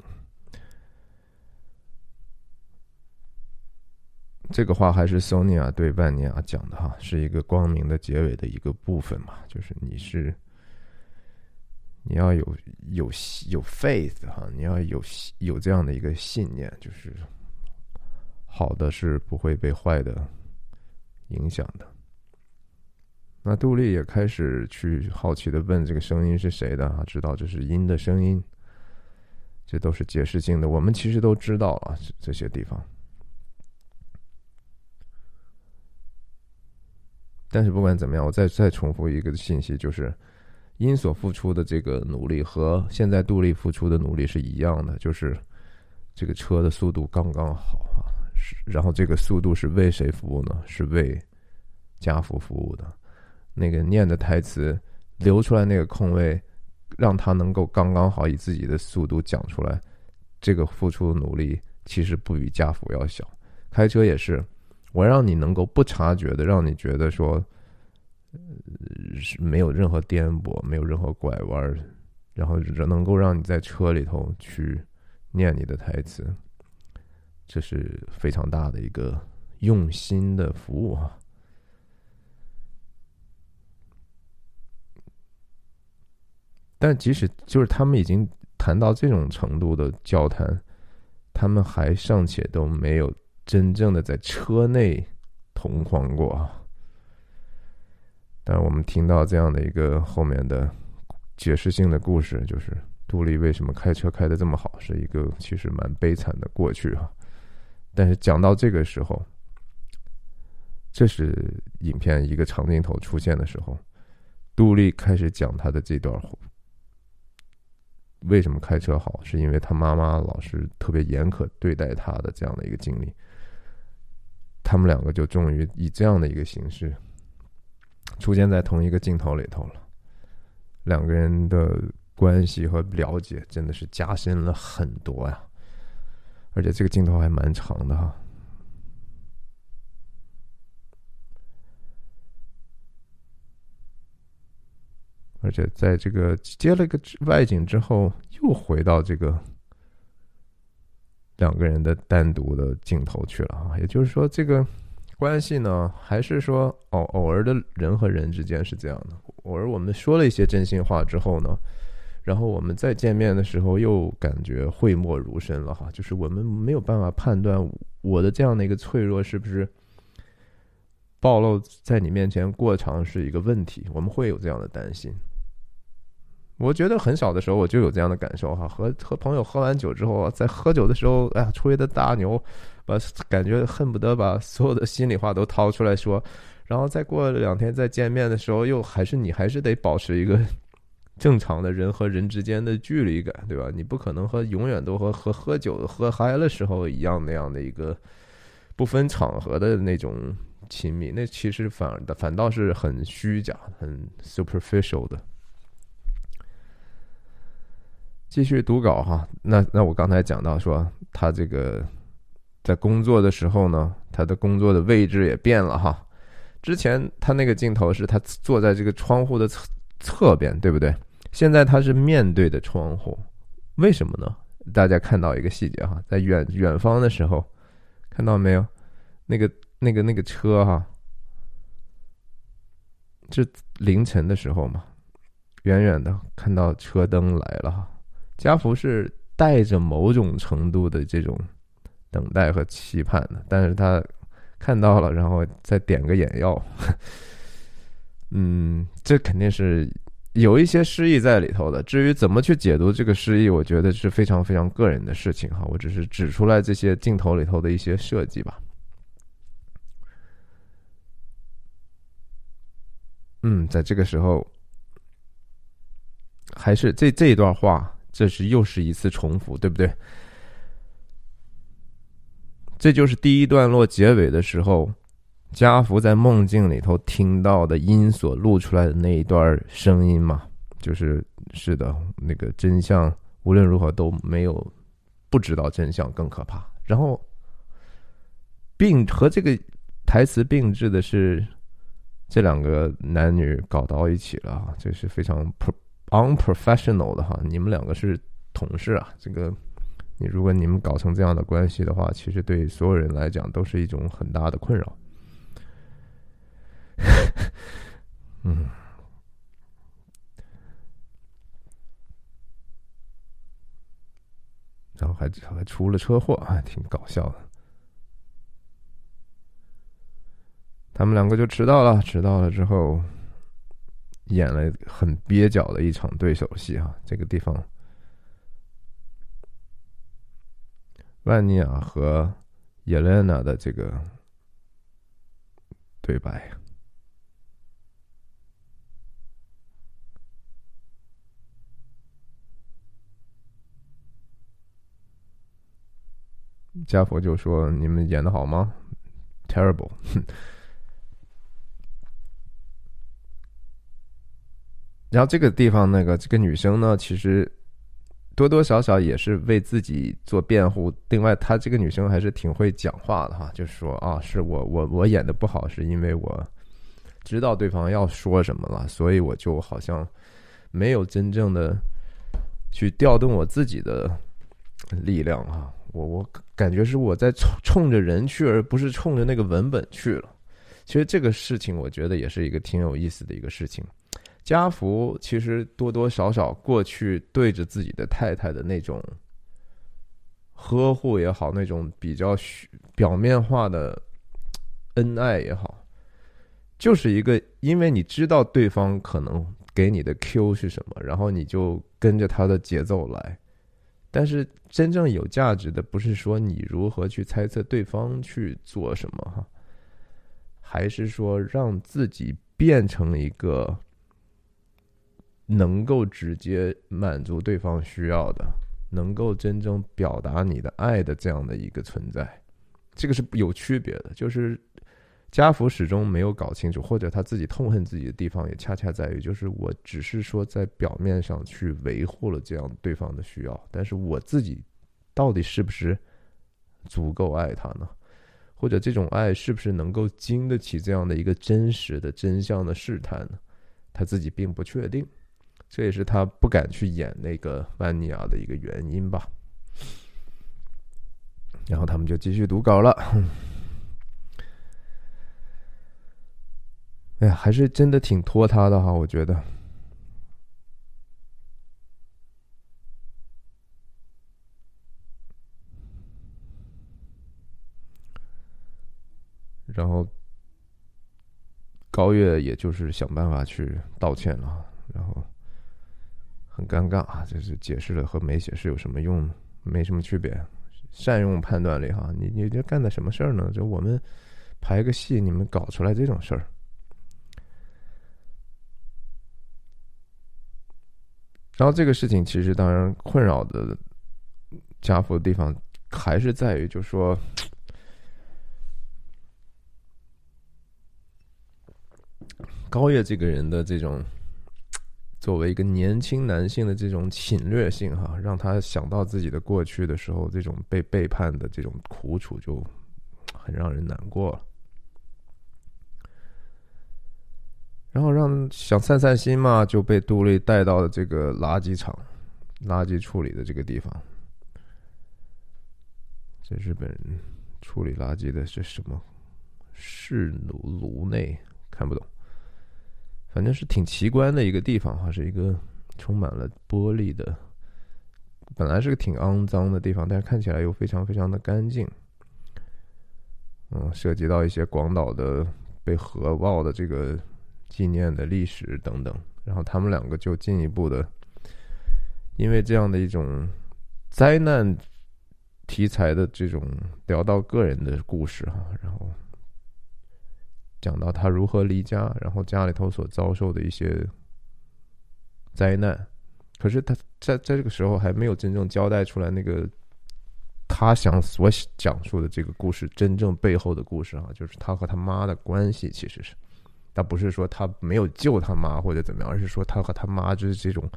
这个话还是 Sony 啊对万尼亚讲的哈，是一个光明的结尾的一个部分嘛，就是你是你要有有有 faith 哈，你要有有这样的一个信念，就是好的是不会被坏的影响的。那杜丽也开始去好奇的问这个声音是谁的啊？知道这是音的声音，这都是解释性的，我们其实都知道啊，这些地方。但是不管怎么样，我再再重复一个信息，就是因所付出的这个努力和现在杜丽付出的努力是一样的，就是这个车的速度刚刚好啊。是，然后这个速度是为谁服务呢？是为家福服务的。那个念的台词留出来那个空位。让他能够刚刚好以自己的速度讲出来，这个付出的努力其实不比家福要小。开车也是，我让你能够不察觉的，让你觉得说，是没有任何颠簸，没有任何拐弯，然后能够让你在车里头去念你的台词，这是非常大的一个用心的服务啊。但即使就是他们已经谈到这种程度的交谈，他们还尚且都没有真正的在车内同框过啊。但我们听到这样的一个后面的解释性的故事，就是杜丽为什么开车开的这么好，是一个其实蛮悲惨的过去哈。但是讲到这个时候，这是影片一个长镜头出现的时候，杜丽开始讲他的这段。为什么开车好？是因为他妈妈老是特别严苛对待他的这样的一个经历。他们两个就终于以这样的一个形式出现在同一个镜头里头了。两个人的关系和了解真的是加深了很多呀，而且这个镜头还蛮长的哈。而且在这个接了个外景之后，又回到这个两个人的单独的镜头去了啊。也就是说，这个关系呢，还是说偶偶尔的人和人之间是这样的。偶尔我们说了一些真心话之后呢，然后我们再见面的时候又感觉讳莫如深了哈。就是我们没有办法判断我的这样的一个脆弱是不是暴露在你面前过长是一个问题，我们会有这样的担心。我觉得很小的时候我就有这样的感受哈，和和朋友喝完酒之后，在喝酒的时候，哎呀，吹的大牛，把感觉恨不得把所有的心里话都掏出来说，然后再过两天再见面的时候，又还是你还是得保持一个正常的人和人之间的距离感，对吧？你不可能和永远都和和喝酒喝嗨了时候一样那样的一个不分场合的那种亲密，那其实反而反倒是很虚假、很 superficial 的。继续读稿哈，那那我刚才讲到说，他这个在工作的时候呢，他的工作的位置也变了哈。之前他那个镜头是他坐在这个窗户的侧侧边，对不对？现在他是面对的窗户，为什么呢？大家看到一个细节哈，在远远方的时候，看到没有？那个那个那个车哈，这凌晨的时候嘛，远远的看到车灯来了哈。家福是带着某种程度的这种等待和期盼的，但是他看到了，然后再点个眼药，嗯，这肯定是有一些诗意在里头的。至于怎么去解读这个诗意，我觉得是非常非常个人的事情哈。我只是指出来这些镜头里头的一些设计吧。嗯，在这个时候，还是这这一段话。这是又是一次重复，对不对？这就是第一段落结尾的时候，家福在梦境里头听到的音所录出来的那一段声音嘛？就是是的，那个真相无论如何都没有不知道真相更可怕。然后并和这个台词并置的是这两个男女搞到一起了，这是非常。Unprofessional 的哈，你们两个是同事啊，这个你如果你们搞成这样的关系的话，其实对所有人来讲都是一种很大的困扰。嗯，然后还还出了车祸，还挺搞笑的。他们两个就迟到了，迟到了之后。演了很蹩脚的一场对手戏哈，这个地方万尼亚和伊莲娜的这个对白。加佛就说：“你们演的好吗？Terrible。然后这个地方，那个这个女生呢，其实多多少少也是为自己做辩护。另外，她这个女生还是挺会讲话的哈，就说啊，是我我我演的不好，是因为我知道对方要说什么了，所以我就好像没有真正的去调动我自己的力量啊。我我感觉是我在冲冲着人去，而不是冲着那个文本去了。其实这个事情，我觉得也是一个挺有意思的一个事情。家福其实多多少少过去对着自己的太太的那种呵护也好，那种比较表面化的恩爱也好，就是一个因为你知道对方可能给你的 Q 是什么，然后你就跟着他的节奏来。但是真正有价值的，不是说你如何去猜测对方去做什么哈，还是说让自己变成一个。能够直接满足对方需要的，能够真正表达你的爱的这样的一个存在，这个是有区别的。就是家福始终没有搞清楚，或者他自己痛恨自己的地方，也恰恰在于，就是我只是说在表面上去维护了这样对方的需要，但是我自己到底是不是足够爱他呢？或者这种爱是不是能够经得起这样的一个真实的真相的试探呢？他自己并不确定。这也是他不敢去演那个万尼亚的一个原因吧。然后他们就继续读稿了。哎呀，还是真的挺拖沓的哈，我觉得。然后高月也就是想办法去道歉了，然后。很尴尬啊！就是解释了和没解释有什么用？没什么区别。善用判断力哈，你你这干的什么事儿呢？就我们排个戏，你们搞出来这种事儿。然后这个事情其实当然困扰的家父的地方，还是在于，就说高月这个人的这种。作为一个年轻男性的这种侵略性，哈，让他想到自己的过去的时候，这种被背叛的这种苦楚就很让人难过了。然后让想散散心嘛，就被杜丽带到了这个垃圾场、垃圾处理的这个地方。这日本人处理垃圾的是什么？室炉炉内看不懂。反正是挺奇观的一个地方哈，是一个充满了玻璃的，本来是个挺肮脏的地方，但是看起来又非常非常的干净。嗯，涉及到一些广岛的被核爆的这个纪念的历史等等，然后他们两个就进一步的，因为这样的一种灾难题材的这种聊到个人的故事哈，然后。讲到他如何离家，然后家里头所遭受的一些灾难，可是他在在这个时候还没有真正交代出来那个他想所讲述的这个故事真正背后的故事啊，就是他和他妈的关系，其实是，他不是说他没有救他妈或者怎么样，而是说他和他妈就是这种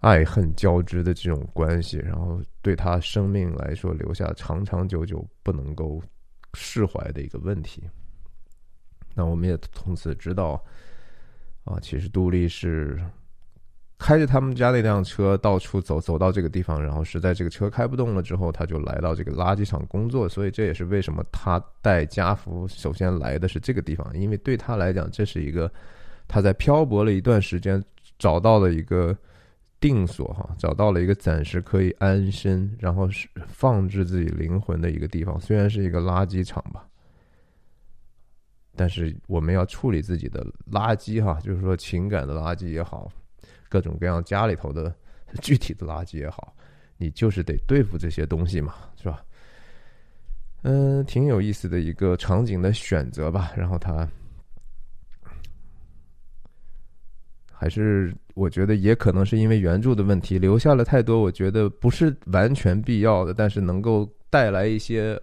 爱恨交织的这种关系，然后对他生命来说留下长长久久不能够释怀的一个问题。那我们也从此知道，啊，其实杜丽是开着他们家那辆车到处走，走到这个地方，然后实在这个车开不动了之后，他就来到这个垃圾场工作。所以这也是为什么他带家福首先来的是这个地方，因为对他来讲，这是一个他在漂泊了一段时间找到了一个定所哈，找到了一个暂时可以安身，然后是放置自己灵魂的一个地方，虽然是一个垃圾场吧。但是我们要处理自己的垃圾哈，就是说情感的垃圾也好，各种各样家里头的具体的垃圾也好，你就是得对付这些东西嘛，是吧？嗯，挺有意思的一个场景的选择吧。然后他还是我觉得也可能是因为原著的问题，留下了太多我觉得不是完全必要的，但是能够带来一些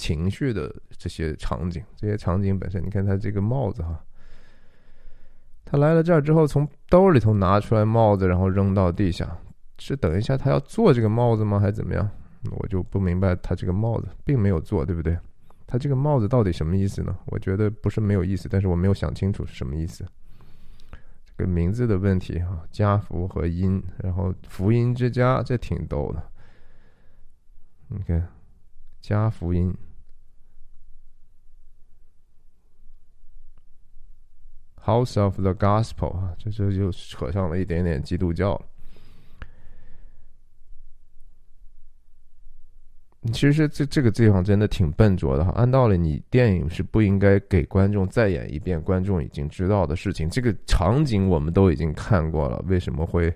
情绪的这些场景。这些场景本身，你看他这个帽子哈，他来了这儿之后，从兜里头拿出来帽子，然后扔到地下，是等一下他要做这个帽子吗，还是怎么样？我就不明白他这个帽子并没有做，对不对？他这个帽子到底什么意思呢？我觉得不是没有意思，但是我没有想清楚是什么意思。这个名字的问题哈，家福和音，然后福音之家，这挺逗的。你看，家福音，House of the Gospel 啊，这这就扯上了一点点基督教了。其实这这个地方真的挺笨拙的哈。按道理，你电影是不应该给观众再演一遍观众已经知道的事情。这个场景我们都已经看过了，为什么会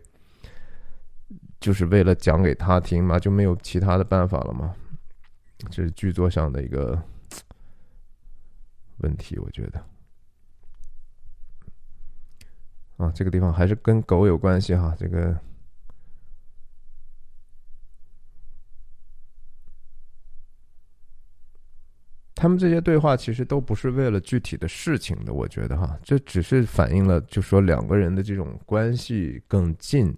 就是为了讲给他听嘛？就没有其他的办法了吗？这是剧作上的一个问题，我觉得。啊，这个地方还是跟狗有关系哈，这个。他们这些对话其实都不是为了具体的事情的，我觉得哈，这只是反映了，就说两个人的这种关系更近，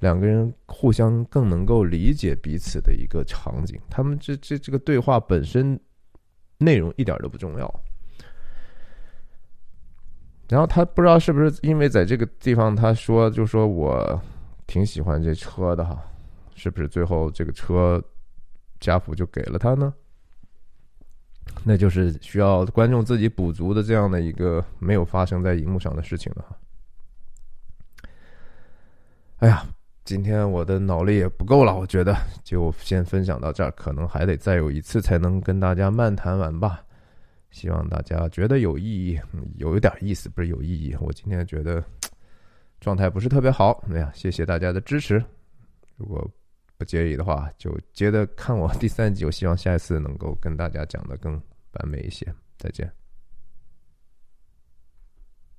两个人互相更能够理解彼此的一个场景。他们这这这个对话本身内容一点都不重要。然后他不知道是不是因为在这个地方他说，就说我挺喜欢这车的哈，是不是最后这个车家父就给了他呢？那就是需要观众自己补足的这样的一个没有发生在荧幕上的事情了哈。哎呀，今天我的脑力也不够了，我觉得就先分享到这儿，可能还得再有一次才能跟大家漫谈完吧。希望大家觉得有意义，有一点意思，不是有意义。我今天觉得状态不是特别好，哎呀，谢谢大家的支持。如果不介意的话，就接着看我第三集。我希望下一次能够跟大家讲的更完美一些。再见。